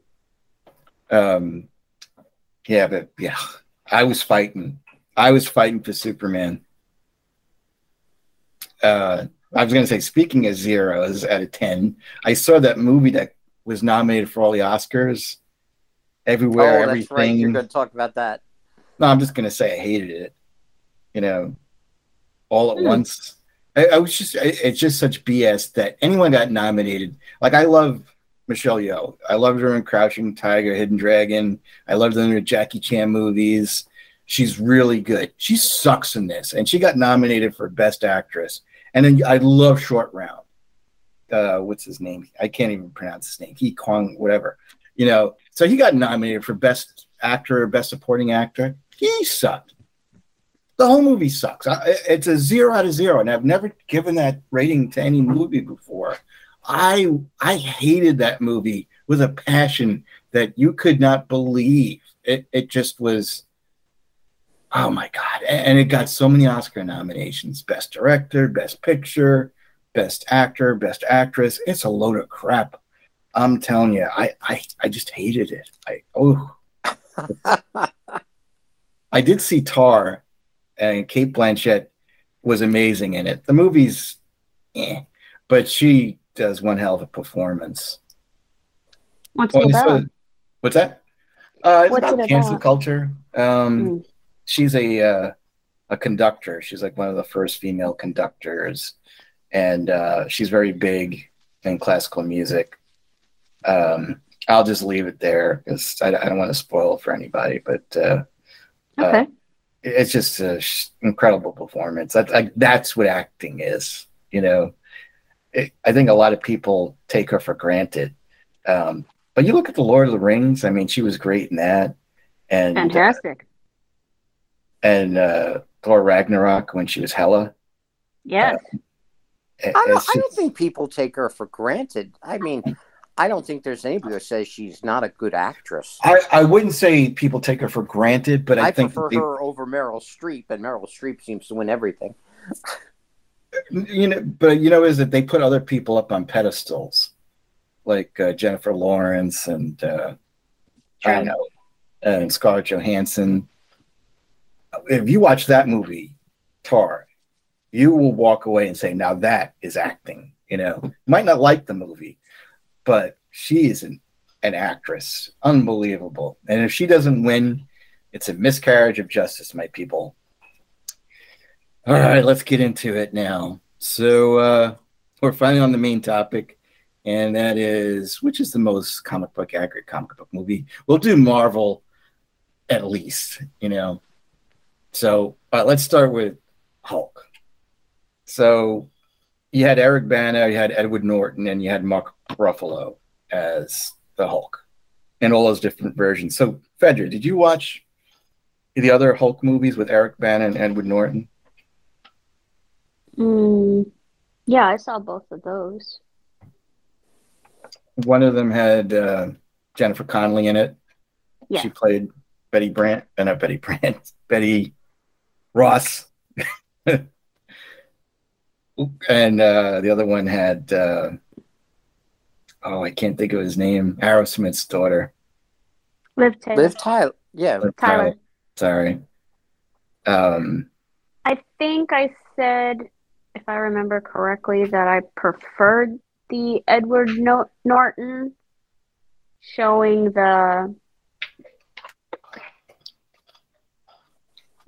um, yeah, but yeah, I was fighting. I was fighting for Superman. Uh, I was going to say, speaking of zeros out of ten, I saw that movie that was nominated for all the Oscars. Everywhere, oh that's right. everything. You're going to talk about that. No, I'm just gonna say I hated it. You know, all at Hmm. once. I, I was just, I, it's just such BS that anyone got nominated. Like I love Michelle Yeoh. I loved her in Crouching Tiger, Hidden Dragon. I loved her in the Jackie Chan movies. She's really good. She sucks in this, and she got nominated for Best Actress. And then I love Short Round. Uh, what's his name? I can't even pronounce his name. He Kwong, whatever. You know, so he got nominated for Best Actor, Best Supporting Actor. He sucked. The whole movie sucks. I, it's a zero out of zero, and I've never given that rating to any movie before. I I hated that movie with a passion that you could not believe. It it just was. Oh my god! And it got so many Oscar nominations: Best Director, Best Picture, Best Actor, Best Actress. It's a load of crap. I'm telling you, I I, I just hated it. I oh. I did see Tar, and Cate Blanchett was amazing in it. The movie's, eh, but she does one hell of a performance. What's Oh, it about? what's that? Uh, it's What's about it cancel about? culture. Um, Mm. She's a uh, a conductor. She's like one of the first female conductors, and uh, she's very big in classical music. Um, I'll just leave it there because I, I don't want to spoil for anybody. But uh, Okay. It's just an incredible performance. That's like, that's what acting is. You know, it, I think a lot of people take her for granted. Um, but you look at the Lord of the Rings. I mean, she was great in that, and Fantastic. and uh, Thor Ragnarok when she was Hela. Yes. It- I don't, it's I don't think people take her for granted. I mean, I don't think there's anybody who says she's not a good actress. I, I wouldn't say people take her for granted, but I, I think prefer they- her over Meryl Streep, and Meryl Streep seems to win everything. You know, but you know, is that they put other people up on pedestals, like uh, Jennifer Lawrence and uh, I don't know, and Scarlett Johansson. If you watch that movie, Tar, you will walk away and say, "Now that is acting." You know, might not like the movie, but she is an, an actress, unbelievable. And if she doesn't win, it's a miscarriage of justice, my people. All right, let's get into it now. So uh, we're finally on the main topic, and that is which is the most comic book accurate comic book movie? We'll do Marvel at least, you know. So uh, let's start with Hulk. So you had Eric Bana, you had Edward Norton, and you had Mark Ruffalo as the Hulk, and all those different versions. So, Fedra, did you watch the other Hulk movies with Eric Bana and Edward Norton? Mm, yeah, I saw both of those. One of them had uh, Jennifer Connelly in it. Yeah. She played Betty Brant, uh, not Betty Brant, Betty Ross. and uh, the other one had uh, oh, I can't think of his name. Aerosmith's daughter. Liv Taylor. Liv Tyler. Yeah. Liv Tyler. Sorry. Um, I think I said, if I remember correctly, that I preferred the Edward no- Norton showing the.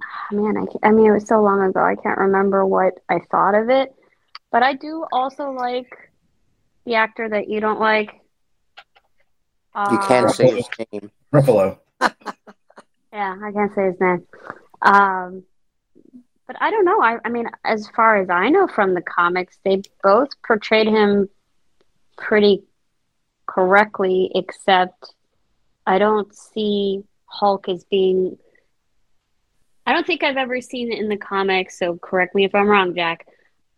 Man, I, I mean, it was so long ago. I can't remember what I thought of it. But I do also like the actor that you don't like. You can't Uh, say his name. Ruffalo. Yeah, I can't say his name. Um, but I don't know. I, I mean, as far as I know from the comics, they both portrayed him pretty correctly, except I don't see Hulk as being. I don't think I've ever seen it in the comics, so correct me if I'm wrong, Jack.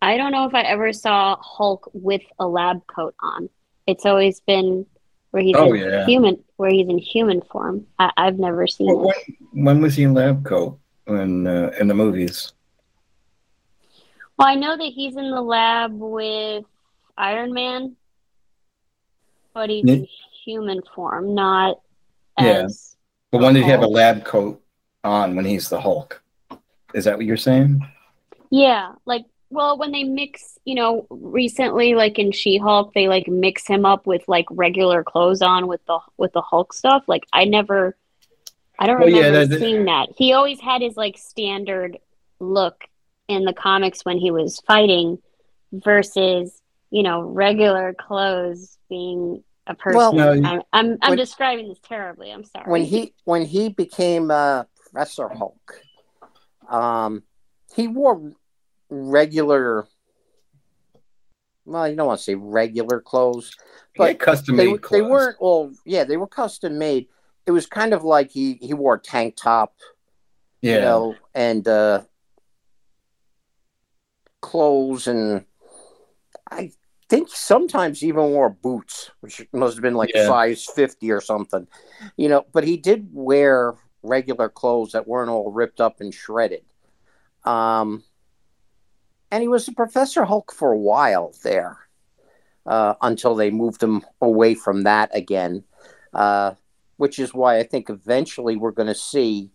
I don't know if I ever saw Hulk with a lab coat on. It's always been where he's Oh, in yeah. human, where he's in human form. I, I've never seen Well, when, when was he in lab coat in uh, in the movies? Well, I know that he's in the lab with Iron Man, but he's Yeah. in human form, not Yeah. as. But when did he have a lab coat on when he's the Hulk? Is that what you're saying? Yeah, like well, when they mix, you know, recently, like in She-Hulk, they like mix him up with like regular clothes on with the with the Hulk stuff. Like I never, I don't Well, yeah, remember that- seeing that. He always had his like standard look in the comics when he was fighting, versus you know regular clothes being a person. Well, No, I'm I'm, I'm when- describing this terribly. I'm sorry. when he when he became uh, Professor Hulk, um, he wore regular. Well, you don't want to say regular clothes, but custom they they weren't all. Yeah, they were custom made. It was kind of like he he wore a tank top, Yeah. you know, and uh, clothes, and I think sometimes he even wore boots, which must have been like Yeah. size fifty or something, you know. But he did wear regular clothes that weren't all ripped up and shredded. Um, and he was a Professor Hulk for a while there, uh, until they moved him away from that again. Uh, which is why I think eventually we're going to see,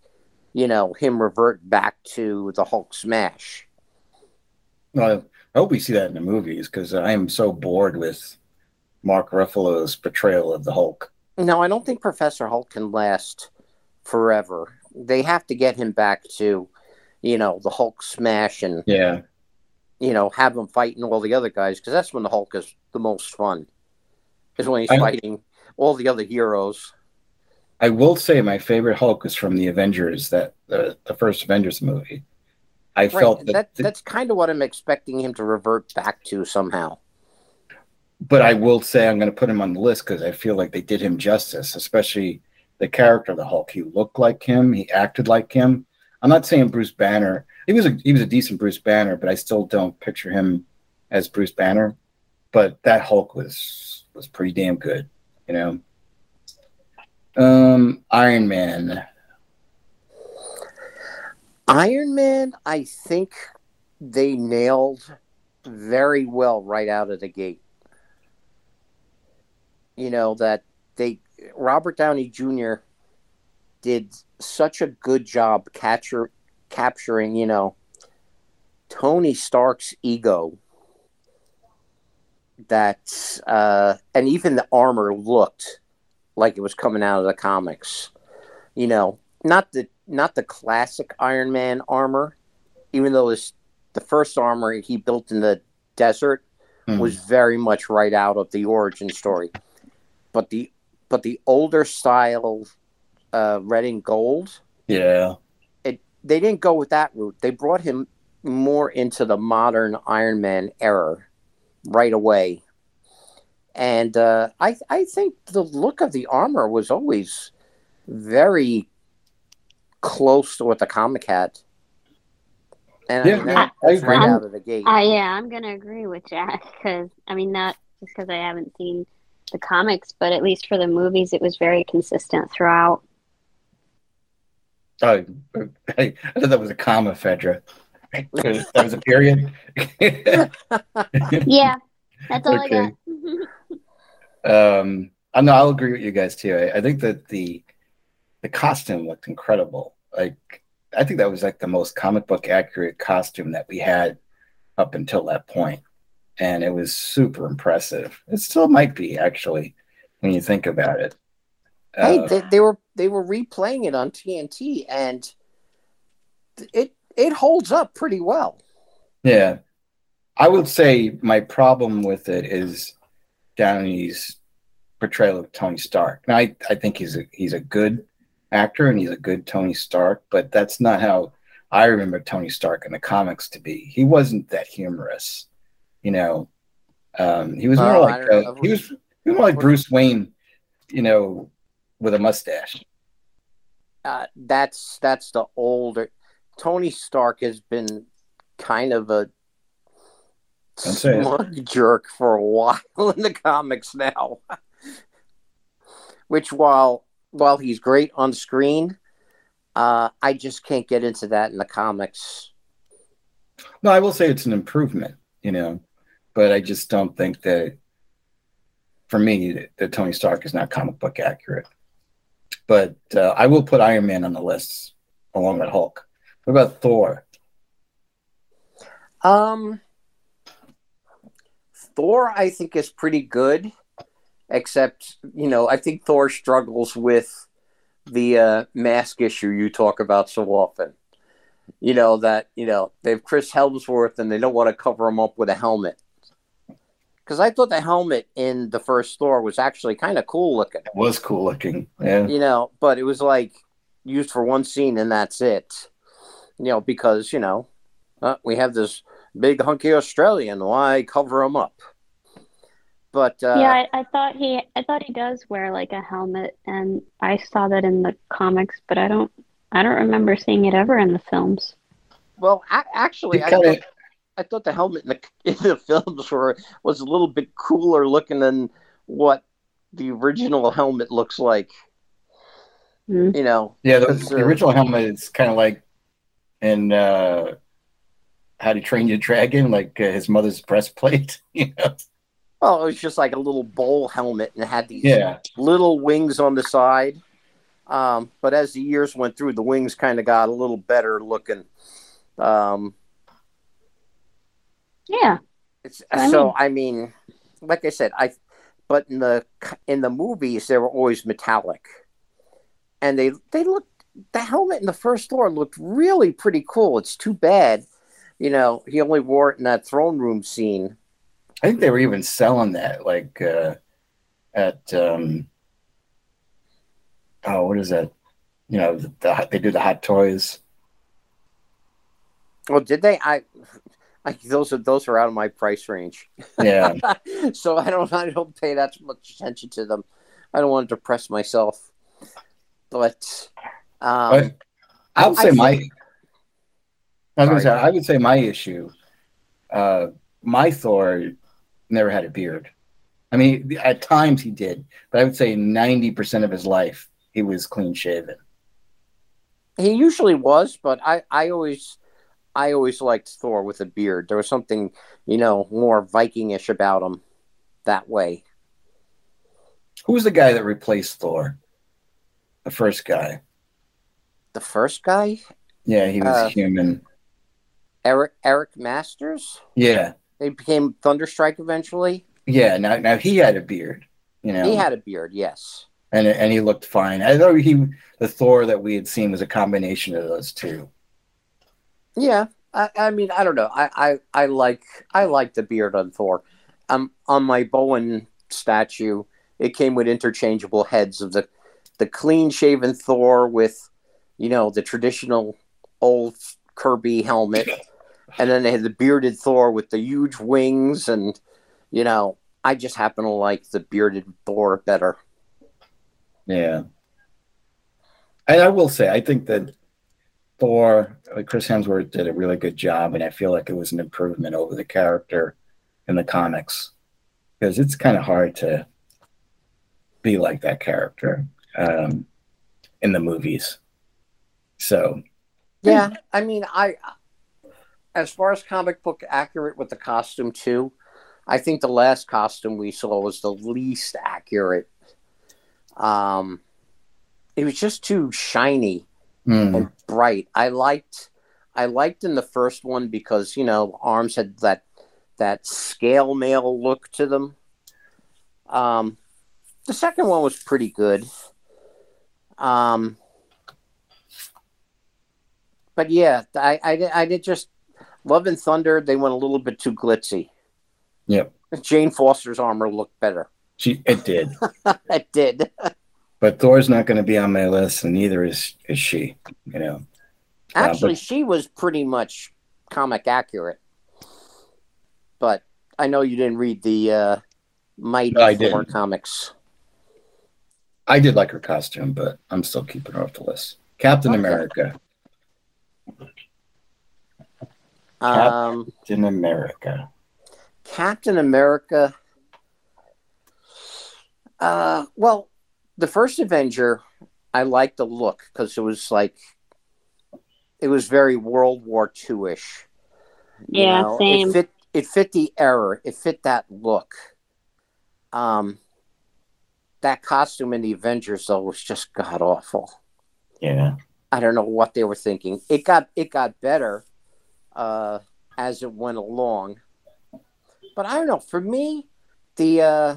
you know, him revert back to the Hulk smash. Well, I hope we see that in the movies because I am so bored with Mark Ruffalo's portrayal of the Hulk. No, I don't think Professor Hulk can last forever. They have to get him back to, you know, the Hulk smash and, Yeah. You know, have him fighting all the other guys because that's when the Hulk is the most fun, is when he's I- fighting all the other heroes. I will say my favorite Hulk is from the Avengers, that the, the first Avengers movie. I Right. felt that, that that's kind of what I'm expecting him to revert back to somehow. but I will say I'm going to put him on the list because I feel like they did him justice, especially the character of the Hulk. He looked like him, he acted like him. I'm not saying Bruce Banner. He was a he was a decent Bruce Banner, but I still don't picture him as Bruce Banner. But that Hulk was was pretty damn good, you know. Um, Iron Man. Iron Man, I think they nailed very well right out of the gate. You know that they Robert Downey Jr. did such a good job capture capturing, you know, Tony Stark's ego that uh and even the armor looked like it was coming out of the comics. You know, not the not the classic Iron Man armor, even though it's the first armor he built in the desert mm. was very much right out of the origin story. But the but the older style uh, red and gold, yeah, it they didn't go with that route. They brought him more into the modern Iron Man era right away. And uh, I I think the look of the armor was always very close to what the comic had. And yeah, I mean, that, that's right out of the gate. Uh, yeah, I'm gonna agree with Jack because I mean not just because I haven't seen the comics, but at least for the movies, it was very consistent throughout. Oh, I, I thought that was a comma, Fedra. that was a period. yeah, that's all okay. I got. um, I know I'll agree with you guys too. I, I think that the the costume looked incredible. Like I think that was like the most comic book accurate costume that we had up until that point, and it was super impressive. It still might be actually when you think about it. Hey, uh, they, they were they were replaying it on TNT, and it it holds up pretty well. Yeah, I would say my problem with it is Downey's portrayal of Tony Stark. Now, I, I think he's a he's a good actor and he's a good Tony Stark, but that's not how I remember Tony Stark in the comics to be. He wasn't that humorous, you know. Um, he was more oh, like uh, he was he was more like Bruce Wayne, you know, with a mustache. Uh, that's that's the older Tony Stark has been kind of a smug jerk for a while in the comics now. Which while while he's great on screen, uh, I just can't get into that in the comics. No, I will say it's an improvement, you know, but I just don't think that for me that Tony Stark is not comic book accurate. But uh, I will put Iron Man on the list along with Hulk. What about Thor? Um, Thor, I think is pretty good except you know I think Thor struggles with the uh, mask issue you talk about so often. You know that you know they have Chris Hemsworth and they don't want to cover him up with a helmet. Because I thought the helmet in the first Thor was actually kind of cool looking. It was cool looking, yeah. You know, but it was like used for one scene and that's it. You know, because you know uh, we have this big hunky Australian. Why cover him up? But uh, yeah, I, I, thought he, I thought he does wear like a helmet, and I saw that in the comics, but I don't, I don't remember seeing it ever in the films. Well, a- actually, I thought, I thought the helmet in the in the films were was a little bit cooler looking than what the original helmet looks like. Mm-hmm. You know, yeah, the, the uh, original helmet is kind of like in uh, How to Train Your Dragon, like uh, his mother's breastplate. You know. Oh, it was just like a little bowl helmet and it had these yeah. little wings on the side. Um, but as the years went through, the wings kind of got a little better looking. Um, yeah. It's, I so mean. I mean, like I said, I but in the in the movies they were always metallic, and they they looked the helmet in the first Thor looked really pretty cool. It's too bad, you know, he only wore it in that throne room scene I think they were even selling that like uh, at um, oh, what is that? You know, the, the, they do the hot toys. Well, did they? I, I those are those are out of my price range. Yeah. so I don't I don't pay that much attention to them. I don't want to depress myself. But, um, but I would say I my. I was gonna say I would say my issue. Uh, my Thor never had a beard. I mean, at times he did, but I would say 90% of his life he was clean shaven. He usually was, but I, I always, I always liked Thor with a beard. There was something, you know, more Vikingish about him that way. Who was the guy that replaced Thor? The first guy. The first guy, Yeah, he was Uh, human. Eric Eric Masters. Yeah, They became Thunderstrike eventually. yeah. Now, now he had a beard. You know, He had a beard, yes. and and he looked fine. I thought he the Thor that we had seen was a combination of those two. Yeah, I, I mean, I don't know. I, I, I like I like the beard on Thor. Um, on my Bowen statue, it came with interchangeable heads of the the clean shaven Thor with, you know, the traditional old Kirby helmet, and then they had the bearded Thor with the huge wings, and you know, I just happen to like the bearded Thor better. Yeah. And I will say, I think that Thor, like Chris Hemsworth did a really good job, and I feel like it was an improvement over the character in the comics because it's kind of hard to be like that character um, in the movies. So, Yeah, I mean, I as far as comic book accurate with the costume too, I think the last costume we saw was the least accurate. Um, it was just too shiny hmm, and bright. I liked, I liked in the first one because you know arms had that that scale mail look to them. Um, the second one was pretty good. Um, but yeah, I, I, did- I did just Love and Thunder. They went a little bit too glitzy. Yep. Jane Foster's armor looked better. she, it did. it did. But Thor's not going to be on my list, and neither is, is she, you know. Uh, Actually, but- she was pretty much comic accurate. But I know you didn't read the uh, Mighty I Thor didn't. comics. I did like her costume, but I'm still keeping her off the list. Captain Okay. America. Um, Captain America. Captain America. Uh, well, the first Avenger, I liked the look because it was like, it was very World War II ish. Yeah, same. It fit. It fit the era. It fit that look. Um, that costume in the Avengers though was just god awful. Yeah. I don't know what they were thinking. It got it got better uh, as it went along, but I don't know. For me, the uh,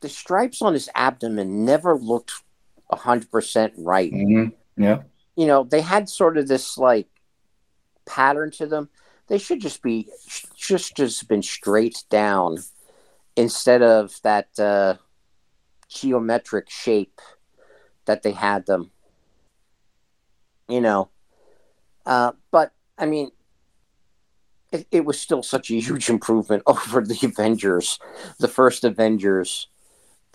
the stripes on his abdomen never looked hundred percent right. hmm Yeah. You know, they had sort of this like pattern to them. They should just be just just been straight down instead of that uh, geometric shape that they had them. You know, uh, but I mean, it, it was still such a huge improvement over the Avengers, the first Avengers,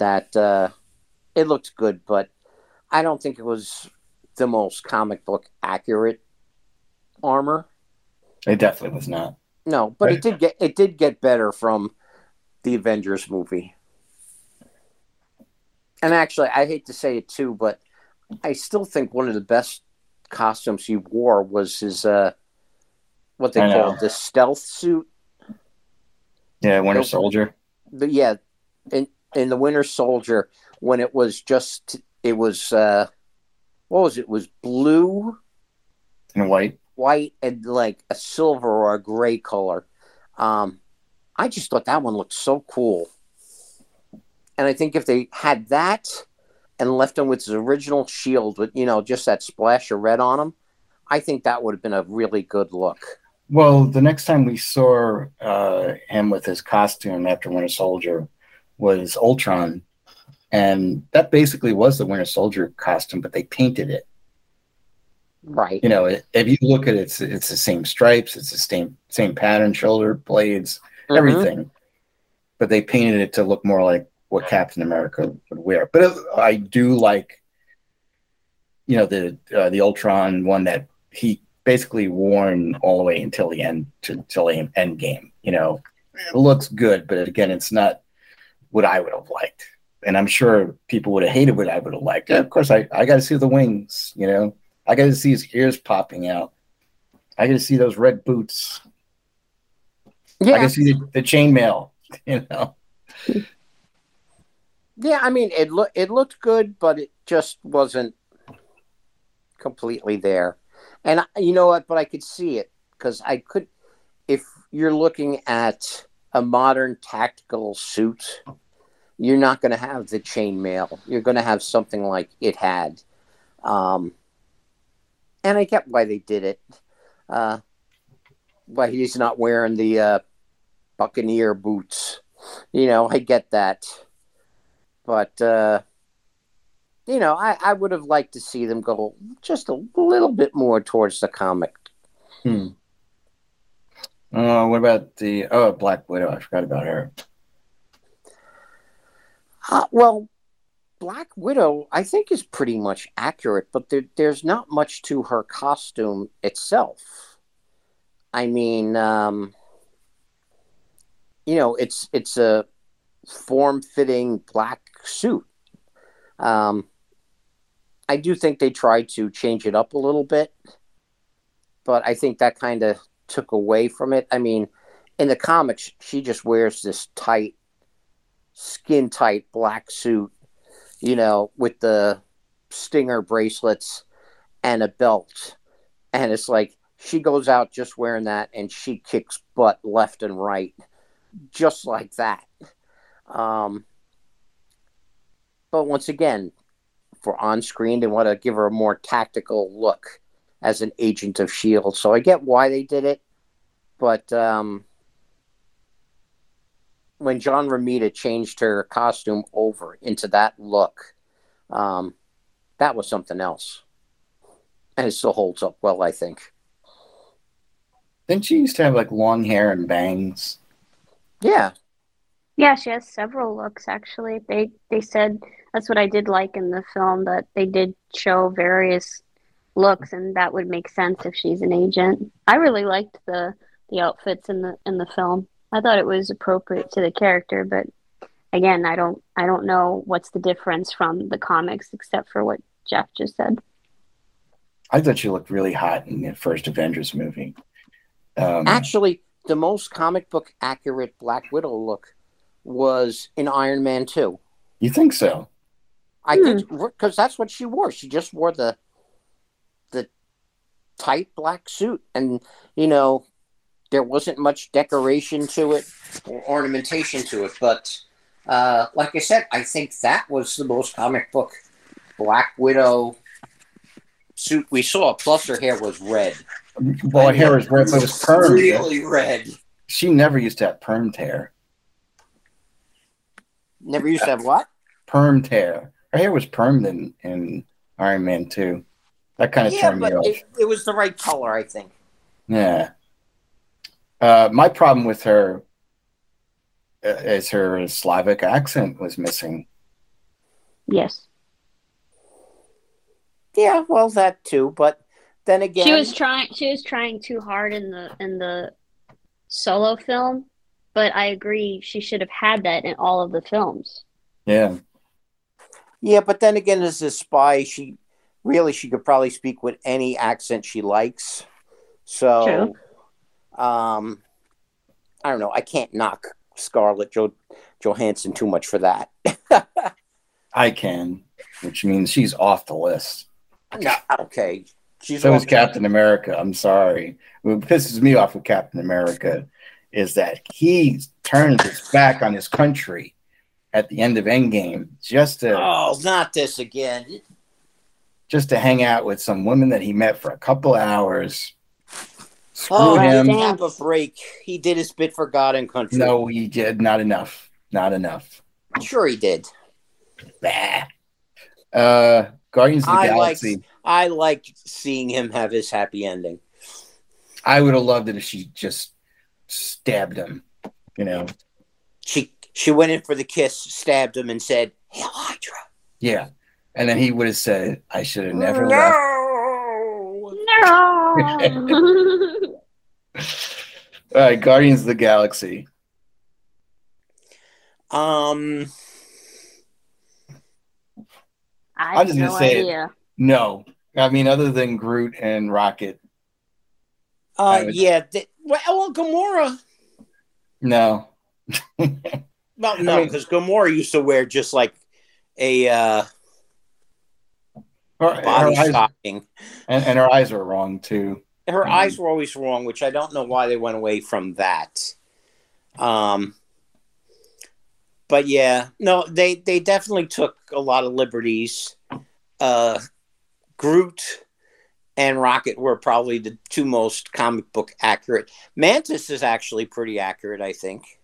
that uh, it looked good, but I don't think it was the most comic book accurate armor. It definitely was not. No, but it did get it did get better from the Avengers movie. And actually, I hate to say it too, but I still think one of the best costumes he wore was his uh what they I know. the stealth suit. Yeah, Winter Nope. Soldier. The, yeah, in in the Winter Soldier when it was just it was uh what was it? It was blue and white. white and like a silver or a gray color. Um, I just thought that one looked so cool. And I think if they had that and left him with his original shield with, you know, just that splash of red on him, I think that would have been a really good look. Well, the next time we saw uh, him with his costume after Winter Soldier was Ultron, and that basically was the Winter Soldier costume, but they painted it. Right. You know, it, if you look at it, it's it's the same stripes, it's the same same pattern, shoulder blades, Mhm. everything, but they painted it to look more like what Captain America would wear. But it, I do like, you know, the uh, the Ultron one that he basically worn all the way until the end to till the end game. You know, it looks good, but again, it's not what I would have liked. And I'm sure people would have hated what I would have liked. Yeah, of course, I, I got to see the wings. You know, I got to see his ears popping out. I got to see those red boots. Yeah, I can see the, the chainmail. You know. yeah. I mean, it looked it looked good, but it just wasn't completely there. And I- you know what? But I could see it because I could. If you're looking at a modern tactical suit, you're not going to have the chainmail. You're going to have something like it had. Um, and I get why they did it. Uh, why he's not wearing the uh, Buccaneer boots. You know, I get that. But, uh, you know, I, I would have liked to see them go just a little bit more towards the comic. Hmm. Oh, what about the oh Black Widow? I forgot about her. Uh, well, Black Widow, I think, is pretty much accurate, but there, there's not much to her costume itself. I mean, um, you know, it's it's a form-fitting black suit. Um, I do think they tried to change it up a little bit, but I think that kind of took away from it. I mean, in the comics, she just wears this tight, skin tight black suit, you know, with the stinger bracelets and a belt. And it's like she goes out just wearing that and she kicks butt left and right, just like that. Um, but once again, for on screen, they want to give her a more tactical look as an agent of S.H.I.E.L.D. So I get why they did it. But um, when John Romita changed her costume over into that look, um, that was something else. And it still holds up well, I think. Didn't she used to have like long hair and bangs? Yeah. Yeah, she has several looks actually. They they said that's what I did like in the film that they did show various looks and that would make sense if she's an agent. I really liked the the outfits in the in the film. I thought it was appropriate to the character, but again, I don't I don't know what's the difference from the comics except for what Jeff just said. I thought she looked really hot in the first Avengers movie. Um, Actually, the most comic book accurate Black Widow look was in Iron Man 2. you think so? I Hmm. think because that's what she wore. She just wore the the tight black suit, and you know there wasn't much decoration to it or ornamentation to it. But uh, like I said, I think that was the most comic book Black Widow suit we saw. Plus, her hair was red. Well, her hair was red, but it was permed. Really red. She never used to have permed hair. Never used to have what? Permed hair. Her hair was permed in, in Iron Man 2. That kind of Yeah, turned me but off. it, it was the right color, I think. Yeah. Uh, my problem with her uh, is her Slavic accent was missing. Yes. Yeah, well, that too. But then again, She was trying she was trying too hard in the in the solo film, but I agree she should have had that in all of the films. Yeah. Yeah, but then again, as a spy, she really she could probably speak with any accent she likes. So, um, I don't know. I can't knock Scarlett jo- Johansson too much for that. I can, which means she's off the list. No, okay, she's So is Captain America. I'm sorry. What pisses me off with Captain America is that he turns his back on his country at the end of Endgame just to Oh, not this again. just to hang out with some woman that he met for a couple hours. Screw Oh, right, him. damn. have a break. He did his bit for God and country. No, he did not enough. Not enough. sure he did. Bah. Uh, Guardians of the I Galaxy. liked, I liked seeing him have his happy ending. I would have loved it if she just stabbed him. You know, She she went in for the kiss, stabbed him, and said, "Hail Hydra." yeah. And then he would have said, "I should have never left." No. No. All right, Guardians of the Galaxy. Um, I I'm have just gonna no say it. idea. No, I mean other than Groot and Rocket. Uh, would- yeah. They, well, well, Gamora. No. Well, no, mean- because Gamora used to wear just like a uh, Her, her body eyes, stocking. and, and her eyes were wrong too. Her Mhm. eyes were always wrong, which I don't know why they went away from that. Um, but yeah, no, they they definitely took a lot of liberties. Uh, Groot and Rocket were probably the two most comic book accurate. Mantis is actually pretty accurate, I think.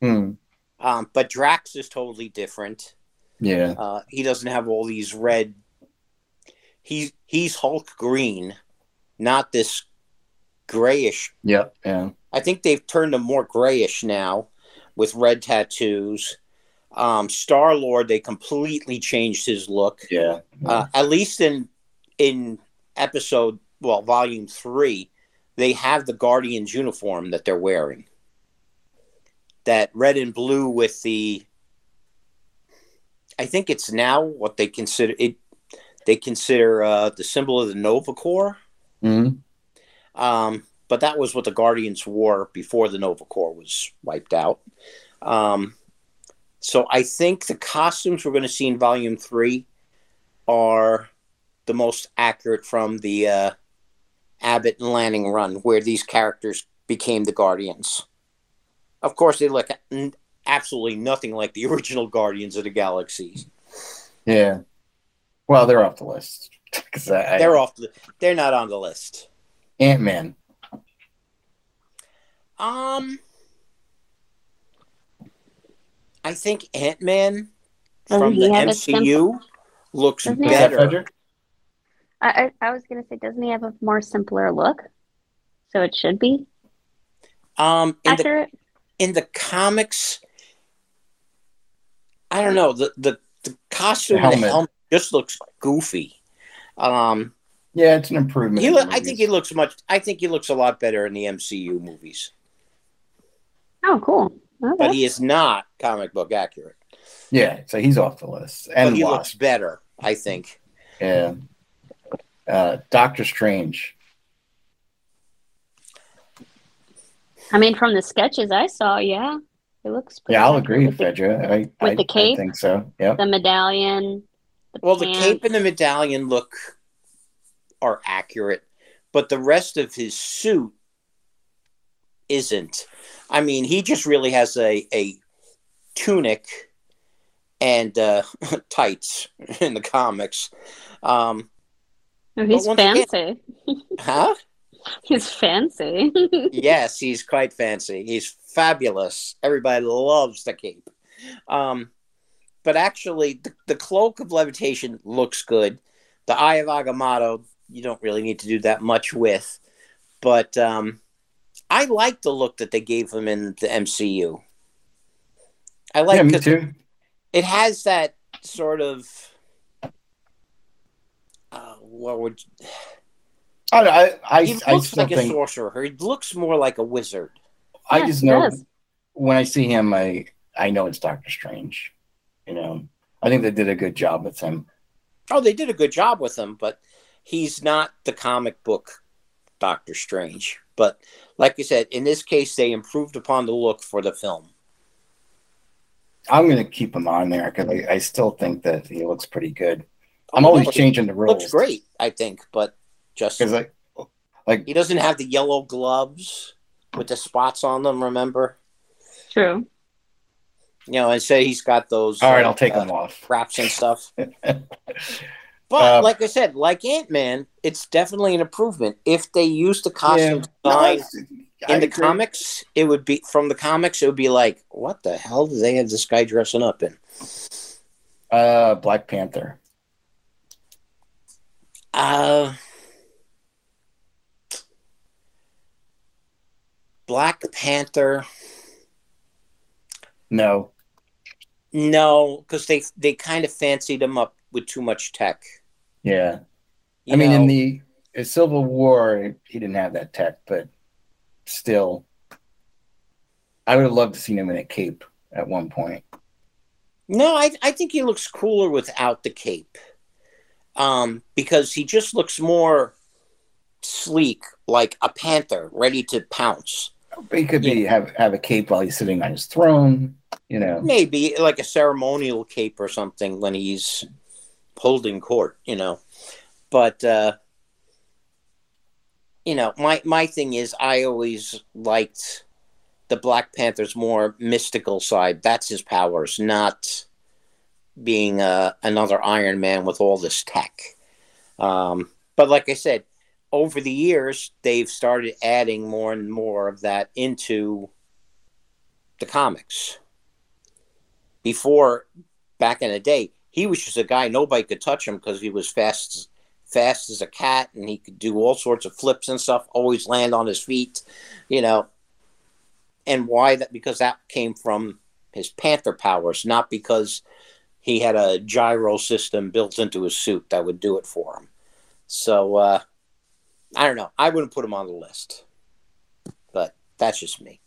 Hmm. Um, but Drax is totally different. Yeah. Uh, he doesn't have all these red. He's he's Hulk green, not this grayish. Yep. Yeah. I think they've turned them more grayish now, with red tattoos. Um, Star Lord, they completely changed his look. Yeah. Uh, at least in in episode well, volume three, they have the Guardians uniform that they're wearing. That red and blue with the. I think it's now what they consider it. They consider uh, the symbol of the Nova Corps. Mhm. Um, but that was what the Guardians wore before the Nova Corps was wiped out. Um, so I think the costumes we're going to see in Volume Three are the most accurate from the uh, Abnett and Lanning run, where these characters became the Guardians. Of course, they look absolutely nothing like the original Guardians of the Galaxy. Yeah. Well, they're off the list. 'Cause I, They're off. The, they're not on the list. Ant Man. Um, I think Ant Man from the have a MCU looks Doesn't he Is that better. I, I, I was gonna say, doesn't he have a more simpler look? So it should be Um, in the accurate. in the comics, I don't know the the, the costume The and the helmet. helmet just looks goofy. Um, Yeah, it's an improvement. he in look, the I think he looks much. I think he looks a lot better in the MCU movies, Oh, cool. Okay. but he is not comic book accurate. Yeah, so he's off the list. But And he Wasp. looks better, I think. Yeah. Uh, Doctor Strange. I mean, from the sketches I saw, yeah, it looks. pretty Yeah, I'll agree, with the, Fedra. I, with I, the cape? I think so. Yeah, the medallion. The Well, the cape and the medallion look are accurate, but the rest of his suit isn't. I mean, he just really has a, a tunic and uh, tights in the comics. Um, Oh, he's fancy. huh? He's fancy. yes, he's quite fancy. He's fabulous. Everybody loves the cape. Um, but actually, the, the cloak of levitation looks good. The eye of Agamotto, you don't really need to do that much with. But um, I like the look that they gave him in the MCU. I like yeah, me 'cause too. it has that sort of. Uh, what would I, I, I, he looks still like a sorcerer? He looks more like a wizard. I Yes, just know does. when I see him, I I know it's Doctor Strange. You know, I think they did a good job with him. Oh, they did a good job with him, but he's not the comic book Doctor Strange. But like I said, in this case, they improved upon the look for the film. I'm going to keep him on there because I, I still think that he looks pretty good. Oh, I'm Oh, always no, changing the he rules. Looks great, I think, but just because like like he doesn't have the yellow gloves with the spots on them. Remember, True. You know, and say he's got those. all right, I'll take uh, him off. wraps and stuff. But Uh, like I said, like Ant Man, it's definitely an improvement. If they use the costume No, design I in the agree. comics, it would be from the comics. It would be like, what the hell do they have this guy dressing up in? uh, Black Panther. Uh, Black Panther. No, No, because they they kind of fancied him up with too much tech. yeah. you I mean, in the uh, Civil War, he didn't have that tech, but still, I would have loved to see him in a cape at one point. No, I I think he looks cooler without the cape. Um, because he just looks more sleek, like a panther ready to pounce. He could be have have a cape while he's sitting on his throne. You know, Maybe like a ceremonial cape or something when he's holding court, you know. But uh you know, my my thing is I always liked the Black Panther's more mystical side. That's his powers, not being uh, another Iron Man with all this tech. Um, but like I said, over the years, they've started adding more and more of that into the comics. Before, back in the day, he was just a guy nobody could touch him because he was fast, fast as a cat, and he could do all sorts of flips and stuff. Always land on his feet, you know. And why that? Because that came from his panther powers, not because he had a gyro system built into his suit that would do it for him. So uh, I don't know. I wouldn't put him on the list, but that's just me.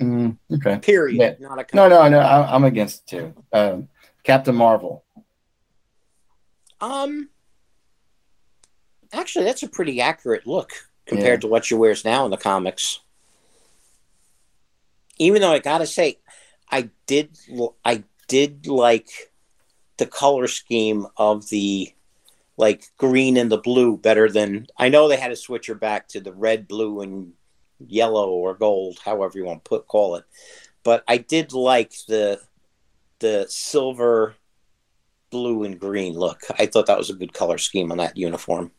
Mm, okay. Period. Yeah. Not a No, no, no. I, I'm against it too. Um, Captain Marvel. Um, actually, that's a pretty accurate look compared to what she wears now in the comics. Even though I gotta say, I did, I did like the color scheme of the like green and the blue better than I know they had to switch her back to the red, blue, and yellow or gold, however you want to put call it. But I did like the the silver, blue, and green look. I thought that was a good color scheme on that uniform.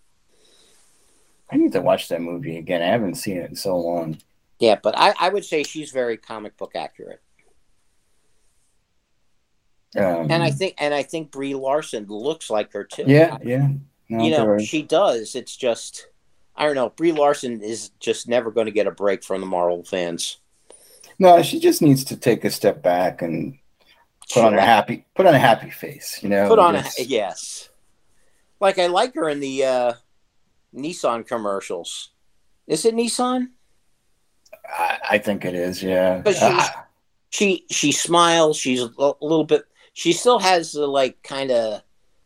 I need to watch that movie again. I haven't seen it in so long. Yeah, but I, I would say she's very comic book accurate. Um, And I think and I think Brie Larson looks like her too. yeah, yeah. No, you know, she does. It's just I don't know. Brie Larson is just never going to get a break from the Marvel fans. no, she just needs to take a step back and put on a happy, put on a happy face. You know, Put on a yes. Like I like her in the uh, Nissan commercials. Is it Nissan? I, I think it is. Yeah. But she's- Ah, She she smiles. She's a little bit. She still has the like kind of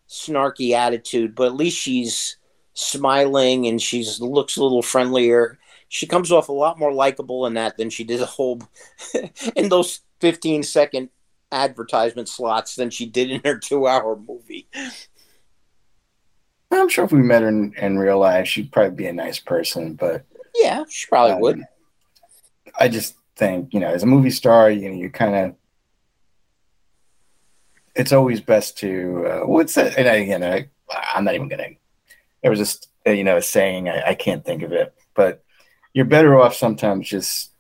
snarky attitude, but at least she's smiling and she's looks a little friendlier. She comes off a lot more likable in that than she did a whole in those 15 second advertisement slots than she did in her two hour movie. I'm sure if we met her in, in real life, she'd probably be a nice person. But Yeah, she probably um, would. I just think, you know, as a movie star, you know, you kind of. It's always best to uh, what's that? And I, again, I, I'm not even gonna. There was just you know a saying I, I can't think of it, but you're better off sometimes just,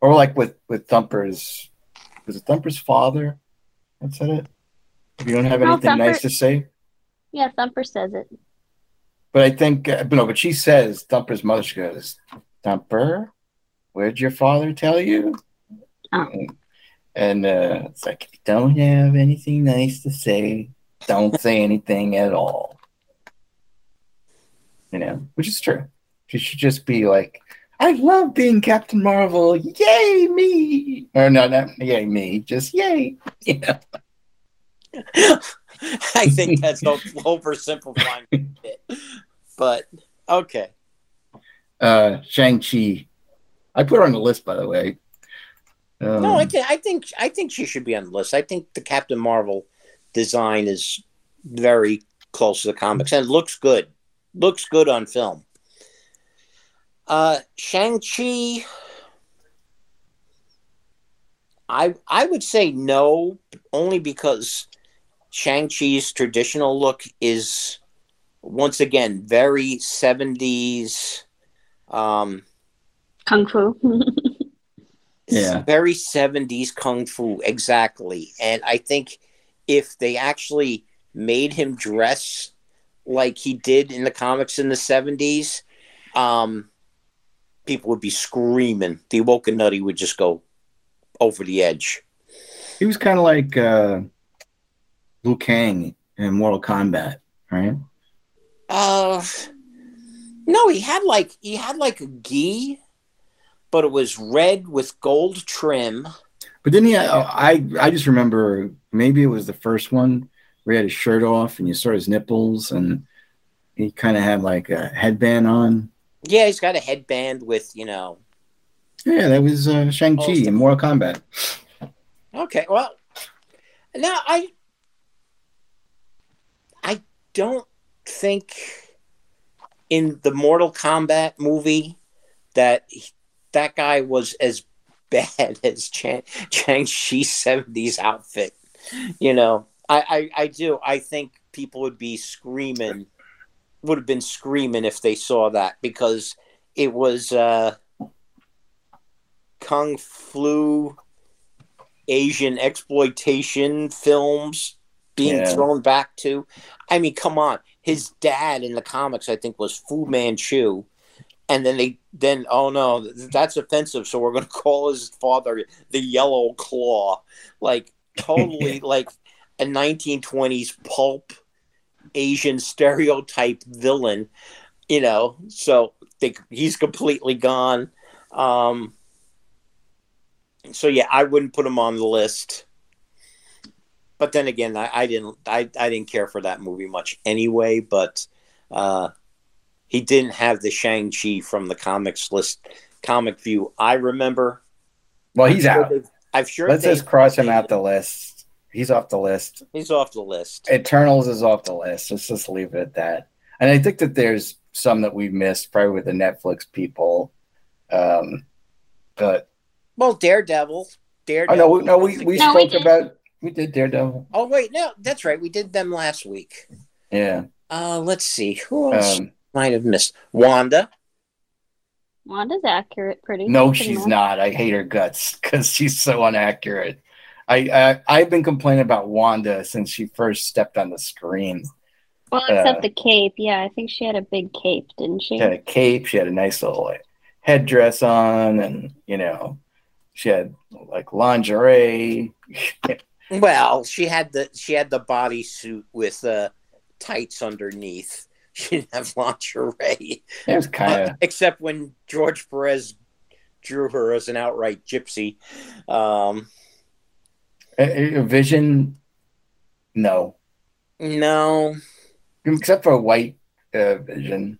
or like with with Thumper's, was it Thumper's father? That said it. If you don't have No, anything nice to say, Yeah, Thumper says it. But I think, uh, but no, but she says, Thumper's mother, she goes, Thumper, where'd your father tell you? Oh. And uh, it's like, if you don't have anything nice to say, don't say anything at all. You know, which is true. She should just be like, I love being Captain Marvel. Yay, me. Or no, not yay, me. Just yay. You know? I think that's oversimplifying it. But okay. Uh, Shang-Chi. I put her on the list, by the way. Um, No, I, th- I think I think she should be on the list. I think the Captain Marvel design is very close to the comics and it looks good. Looks good on film. Uh, Shang Chi. I I would say no, only because Shang Chi's traditional look is once again very seventies. Um, Kung Fu. Yeah. very 70s kung fu exactly and i think if they actually made him dress like he did in the comics in the 70s um people would be screaming the woken nutty would just go over the edge He was kind of like uh, Liu Kang in Mortal Kombat, right? uh no he had like he had like a gi but it was red with gold trim But then he, I, I just remember maybe it was the first one where he had his shirt off and you saw his nipples, and he kind of had like a headband on. Yeah, he's got a headband with you know. Yeah, that was uh, Shang Chi in Mortal Kombat. Okay, well, now I I don't think in the Mortal Kombat movie that that guy was as bad as Shang Shang Chi's seventies outfit. You know, I, I I do. I think people would be screaming, would have been screaming if they saw that because it was uh, kung fu Asian exploitation films being Yeah. thrown back to. I mean, come on. His dad in the comics, I think, was Fu Manchu. And then they then oh no, that's offensive. So we're gonna call his father the Yellow Claw, like totally like a 1920s pulp Asian stereotype villain, you know. So they, he's completely gone. Um, so yeah, I wouldn't put him on the list. But then again, I, I didn't I, I didn't care for that movie much anyway. But uh, he didn't have the Shang Chi from the comics list, comic view. I remember. Well, he's I'm sure out. they've- I'm sure Let's they've- just cross him out the list. He's off the list. He's off the list. Eternals is off the list. Let's just leave it at that. And I think that there's some that we've missed, probably with the Netflix people. Um, but Well, Daredevil. oh Daredevil. no, we- no, we we No, spoke did. about we did Daredevil. Oh wait, no, that's right. We did them last week. Yeah. Uh, let's see who else Um, might have missed. Wanda. Wanda's accurate, pretty. no, pretty she's much. not. I hate her guts because she's so inaccurate. I, I I've been complaining about Wanda since she first stepped on the screen. Well, except uh, the cape. Yeah, I think she had a big cape, didn't she? She had a cape. She had a nice little like, headdress on, and you know, she had like lingerie. Well, she had the she had the bodysuit with uh, tights underneath. She didn't have lingerie, It was kind of Uh, except when George Perez drew her as an outright gypsy. Um, a, a vision. No, no, except for a white uh, vision.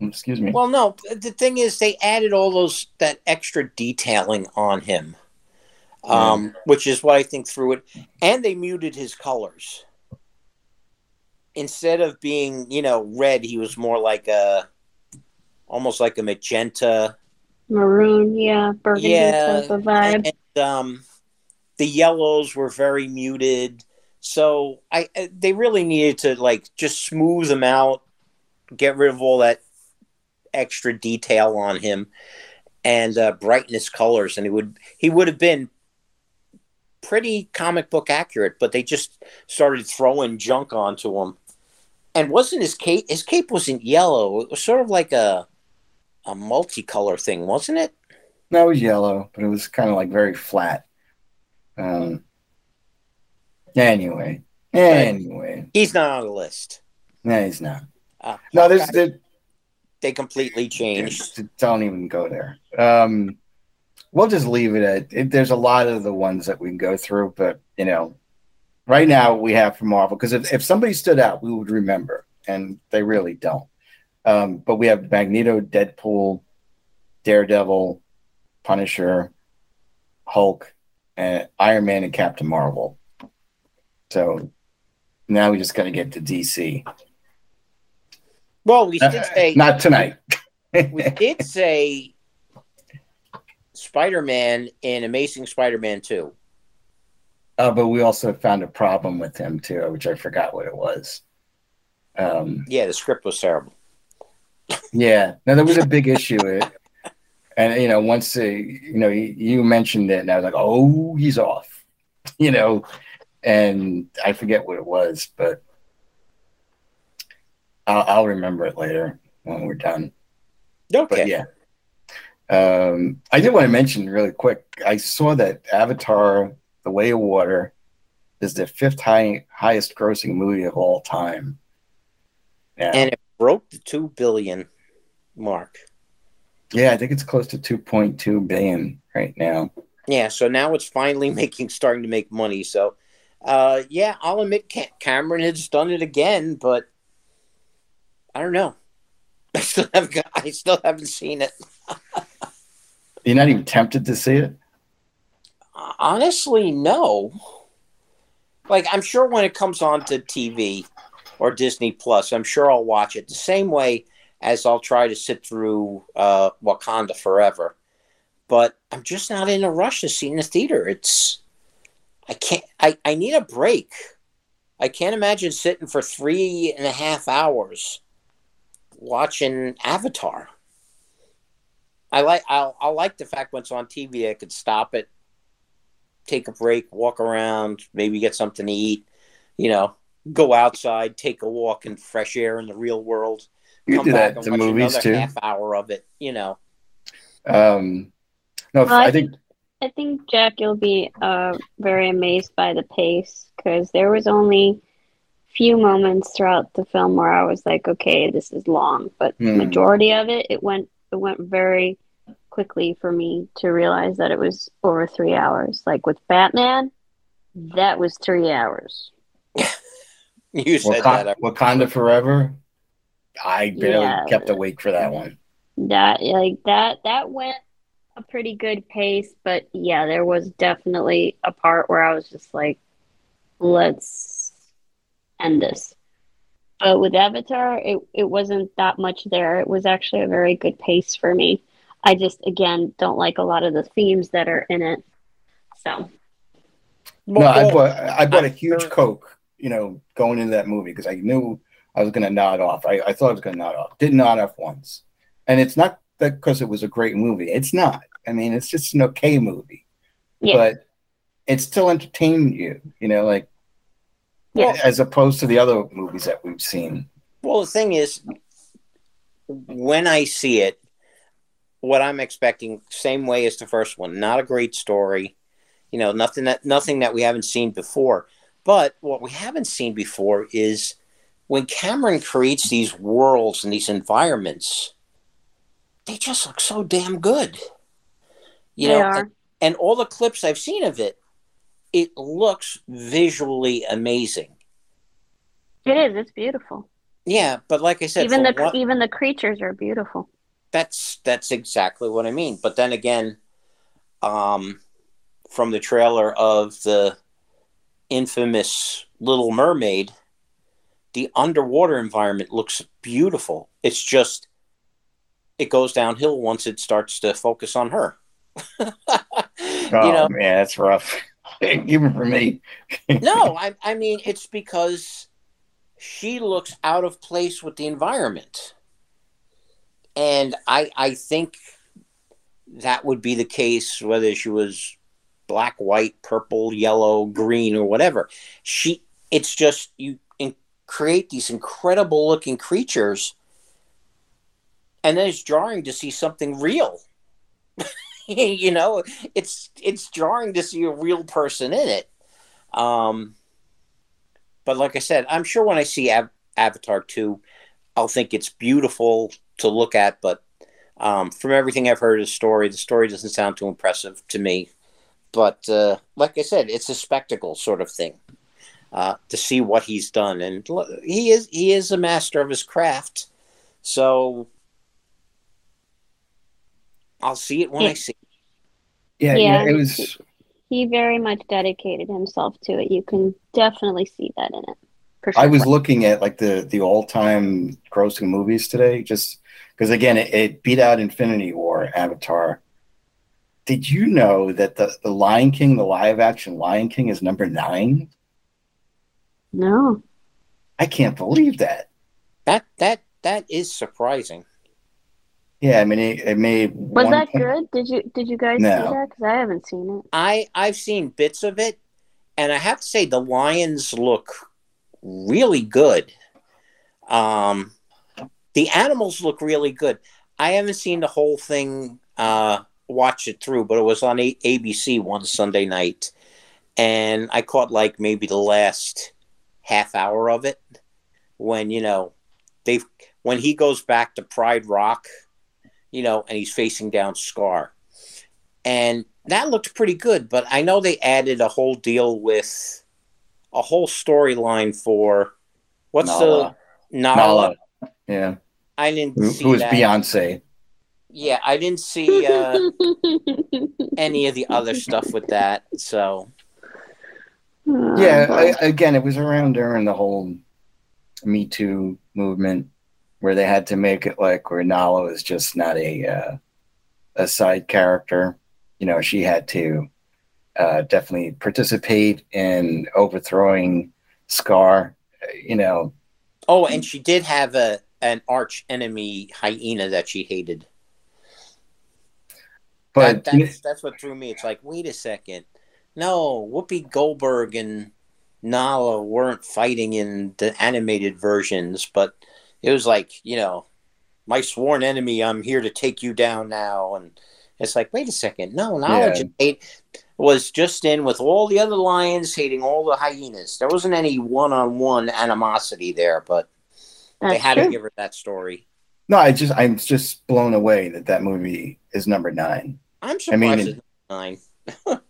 Excuse me. well, no. The thing is, they added all those that extra detailing on him, um, which is what I think threw it. And they muted his colors. Instead of being, you know, red, he was more like a, almost like a magenta. Maroon, yeah, burgundy Yeah, type of vibe. And, um, the yellows were very muted. So I, they really needed to like just smooth them out, get rid of all that extra detail on him, and uh, brighten his colors, and he would he would have been pretty comic book accurate. But they just started throwing junk onto him, and wasn't his cape? His cape wasn't yellow. It was sort of like a a multicolor thing, wasn't it? No, it was yellow, but it was kind of like very flat. Um. Anyway, anyway, He's not on the list. no, he's not. Uh, No, there's there, they completely changed. don't even go there. Um, we'll just leave it at. It, there's a lot of the ones that we can go through, but you know, right now we have for Marvel because if if somebody stood out, we would remember, and they really don't. Um, but we have Magneto, Deadpool, Daredevil, Punisher, Hulk, and Iron Man, and Captain Marvel. So now we just got to get to DC. Well, we did say Not tonight. we did say Spider-Man in Amazing Spider-Man Two. Uh, but we also found a problem with him too, which I forgot what it was. Um, Yeah, the script was terrible. yeah, no, there was a big issue. It. And you know, once uh, you know you, you mentioned it, and I was like, "Oh, he's off," you know, and I forget what it was, but I'll, I'll remember it later when we're done. Okay. But yeah, um, I did want to mention really quick. I saw that Avatar: The Way of Water is the fifth high, highest grossing movie of all time. Yeah, And it broke the two billion mark. yeah, I think it's close to two point two billion right now. Yeah, so now it's finally making starting to make money. So, uh, yeah, I'll admit Ca- Cameron has done it again, but I don't know. I still haven't. got- I still haven't seen it. You're not even tempted to see it. Honestly, no. Like I'm sure when it comes on to TV or Disney Plus, I'm sure I'll watch it the same way as I'll try to sit through uh, Wakanda Forever. But I'm just not in a rush to see in the theater. It's I can't. I I need a break. I can't imagine sitting for three and a half hours watching Avatar. I like I'll, I'll like the fact when it's on TV I could stop it, take a break, walk around, maybe get something to eat, you know, go outside, take a walk in fresh air in the real world, You come do back that and to watch movies another too. half hour of it, you know. Um, no, Well, I I think I think Jack, you'll be uh, very amazed by the pace because there was only few moments throughout the film where I was like, okay, this is long, but Hmm. majority of it, it went it went very quickly for me to realize that it was over three hours. Like with Batman, that was three hours. You said Waka- that. Wakanda Forever. I barely Yeah. kept awake for that one. That like that that went a pretty good pace, but yeah, there was definitely a part where I was just like, let's end this. But with Avatar, it, it wasn't that much there. It was actually a very good pace for me. I just again don't like a lot of the themes that are in it. So No, I Well, bought I bought a I'm huge Coke, you know, going into that movie because I knew I was going to nod off. I, I thought I was going to nod off. Didn't nod off once, and it's not that because it was a great movie. It's not. I mean, it's just an okay movie, yeah, but it still entertained you. You know, like Yeah. as opposed to the other movies that we've seen. Well, the thing is, when I see it, what I'm expecting, same way as the first one, not a great story, you know, nothing that nothing that we haven't seen before. But what we haven't seen before is when Cameron creates these worlds and these environments, they just look so damn good. You they know, and, and all the clips I've seen of it, it looks visually amazing. It is. It's beautiful. Yeah, but like I said, Even the one- even the creatures are beautiful. That's that's exactly what I mean. But then again, um, from the trailer of the infamous Little Mermaid, the underwater environment looks beautiful. It's just it goes downhill once it starts to focus on her. Oh you know, man, that's rough. Even for me. no, I I mean it's because she looks out of place with the environment. And I I think that would be the case whether she was black, white, purple, yellow, green or whatever. She it's just you in, create these incredible looking creatures and then it's jarring to see something real. you know, it's it's jarring to see a real person in it. Um, but like I said, I'm sure when I see Av- Avatar 2, I'll think it's beautiful to look at. But um, from everything I've heard of the story, the story doesn't sound too impressive to me. But uh, like I said, it's a spectacle sort of thing uh, to see what he's done, and he is he is a master of his craft. So I'll see it when I see. it. Yeah, Yeah. yeah, it was. He very much dedicated himself to it. You can definitely see that in it. For sure. I was looking at like the the all time grossing movies today, just because again it, it beat out Infinity War, Avatar. Did you know that the the Lion King, the live action Lion King, is number nine? no. I can't believe that. That that that is surprising. Yeah, I mean it, it made. Was that point- good? Did you did you guys No. see that? Because I haven't seen it. I I've seen bits of it, and I have to say the lions look really good. Um, the animals look really good. I haven't seen the whole thing, uh, watch it through, but it was on A- ABC one Sunday night, and I caught like maybe the last half hour of it when you know they've when he goes back to Pride Rock, you know, and he's facing down Scar and that looked pretty good. But I know they added a whole deal with a whole storyline for what's Nala. the Nala? Nala. Yeah. I didn't Who, see who was. Beyonce? Yeah, I didn't see uh, any of the other stuff with that. So Yeah. I, again, it was around during the whole Me Too movement where they had to make it like where Nala is just not a uh, a side character. You know, she had to uh, definitely participate in overthrowing Scar. uh, You know, Oh, and she did have a an arch enemy hyena that she hated. but that, that's that's what threw me. It's like, wait a second, no, Whoopi Goldberg and Nala weren't fighting in the animated versions, but it was like, you know, my sworn enemy. I'm here to take you down now, and it's like, wait a second, no, Nala Yeah. just ate, was just in with all the other lions hating all the hyenas. There wasn't any one-on-one animosity there, but they had true. to give her that story. no, I just I'm just blown away that that movie is number nine. I'm I surprised mean, it's nine.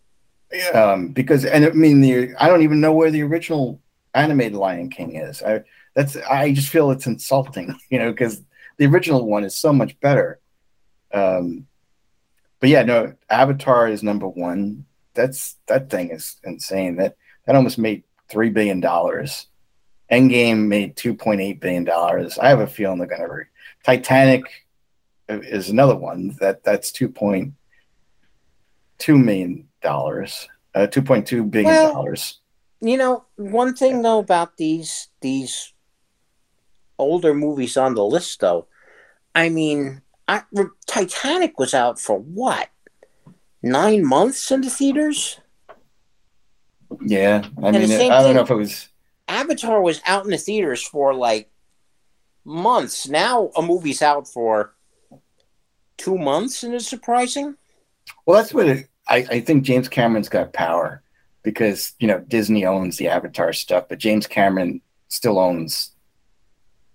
um, because and I mean the I don't even know where the original animated Lion King is. I that's I just feel it's insulting, you know, because the original one is so much better. Um, but yeah, no, Avatar is number one. That's that thing is insane. That that almost made three billion dollars. Endgame made two point eight billion dollars. I have a feeling they're gonna. Re- Titanic is another one that that's two point two million dollars, uh, two point two billion dollars. You know, one thing though about these these older movies on the list, though, I mean, I, Titanic was out for what nine months in the theaters. yeah, I the mean, I don't thing- know if it was. Avatar was out in the theaters for like months. Now a movie's out for two months, and it's surprising. Well, that's what it, I, I think. James Cameron's got power because you know Disney owns the Avatar stuff, but James Cameron still owns,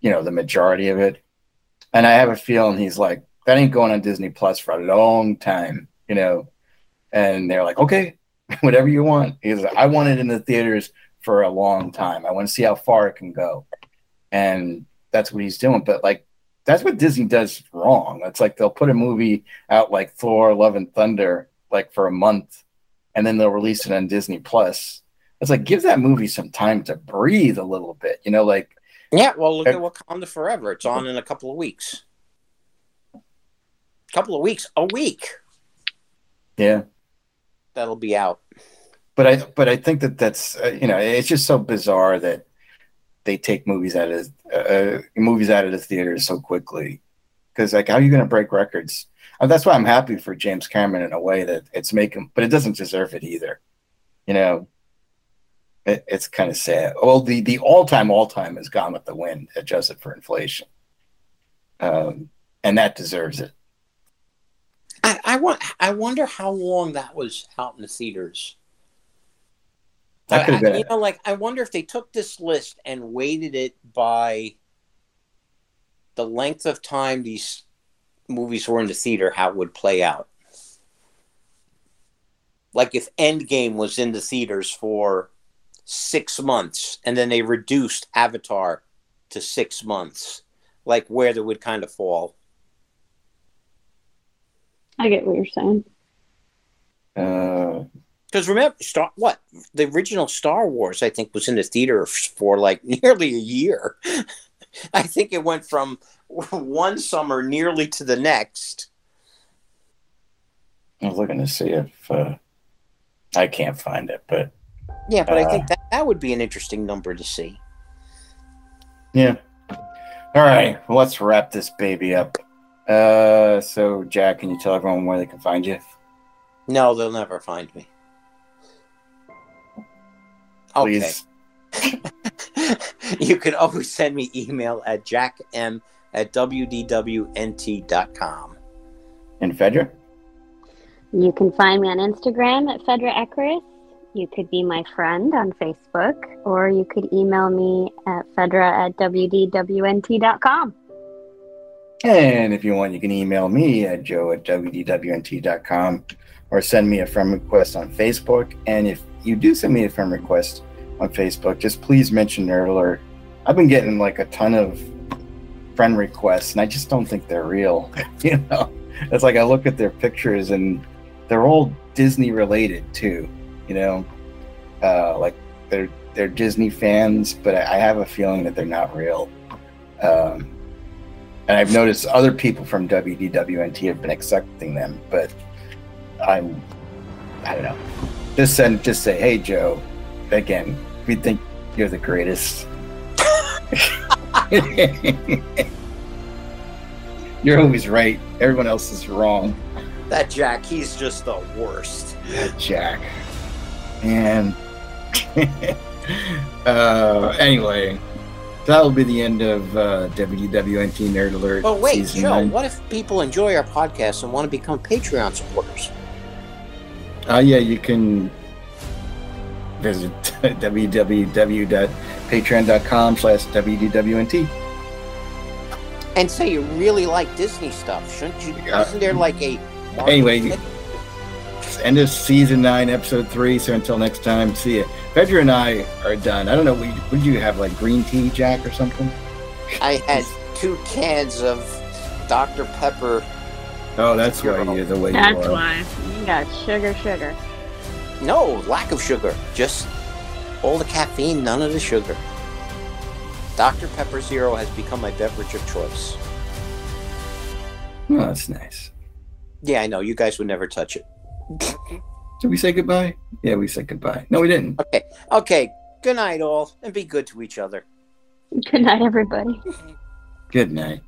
you know, the majority of it. And I have a feeling he's like, that ain't going on Disney Plus for a long time, you know. And they're like, okay, whatever you want. He's like, I want it in the theaters for a long time. I want to see how far it can go. And that's what he's doing. But like, that's what Disney does wrong. It's like they'll put a movie out like Thor, Love and Thunder, like for a month, and then they'll release it on Disney Plus. It's like give that movie some time to breathe a little bit, you know, like Yeah, well, look Uh, at Wakanda Forever. It's on in a couple of weeks. A couple of weeks, a week. yeah. That'll be out. But I but I think that that's uh, you know it's just so bizarre that they take movies out of uh, movies out of the theaters so quickly because like how are you going to break records? Uh, that's why I'm happy for James Cameron in a way that it's making, but it doesn't deserve it either. You know, it, it's kind of sad. Well, the the all time all time is Gone with the Wind, adjusted for inflation, um, and that deserves it. I, I want. I wonder how long that was out in the theaters. That could have I- been you know, like I wonder if they took this list and weighted it by the length of time these movies were in the theater, how it would play out. Like if Endgame was in the theaters for six months, and then they reduced Avatar to six months, like where they would kind of fall. I get what you're saying. Uh, Because remember, Star what the original Star Wars, I think, was in the theater for like nearly a year. I think it went from one summer nearly to the next. I was looking to see if uh, I can't find it, but Yeah, but I Uh. think that that would be an interesting number to see. yeah. All right, well, let's wrap this baby up. Uh, so Jack, can you tell everyone where they can find you? No, they'll never find me. Okay. Please. you can always send me email at jackm at wdwnt.com. And Fedra? You can find me on Instagram at Fedra Eckris. You could be my friend on Facebook, or you could email me at fedra at wdwnt.com. And if you want, you can email me at joe at wdwnt.com or send me a friend request on Facebook. And if you do send me a friend request on Facebook, just please mention Nerd Alert. I've been getting like a ton of friend requests, and I just don't think they're real. you know, it's like I look at their pictures, and they're all Disney related too. You know, uh, like they're they're Disney fans, but I, I have a feeling that they're not real. Um, and I've noticed other people from WDWNT have been accepting them, but I'm I don't know. Just send just say, hey Joe, again, we think you're the greatest. you're always right. Everyone else is wrong. That Jack, he's just the worst. That Jack. And uh, anyway, that'll be the end of uh, WDWNT Nerd Alert. But wait, season Joe, nine. what if people enjoy our podcast and want to become Patreon supporters? Uh, yeah, you can visit www.patreon.com slash WDWNT. And say you really like Disney stuff, shouldn't you? Yeah. Isn't there like a Anyway, End of season nine, episode three. So until next time, see ya. Fedra and I are done. I don't know. Would would you have like green tea, Jack, or something? I had two cans of Dr. Pepper. Oh, that's why you're the way you are. That's why. You got sugar, sugar. No, lack of sugar. Just all the caffeine, none of the sugar. Dr. Pepper Zero has become my beverage of choice. Oh, that's nice. Yeah, I know. You guys would never touch it. Did we say goodbye? Yeah, we said goodbye. No, we didn't. Okay. Okay. Good night, all, and be good to each other. Good night, everybody. Good night.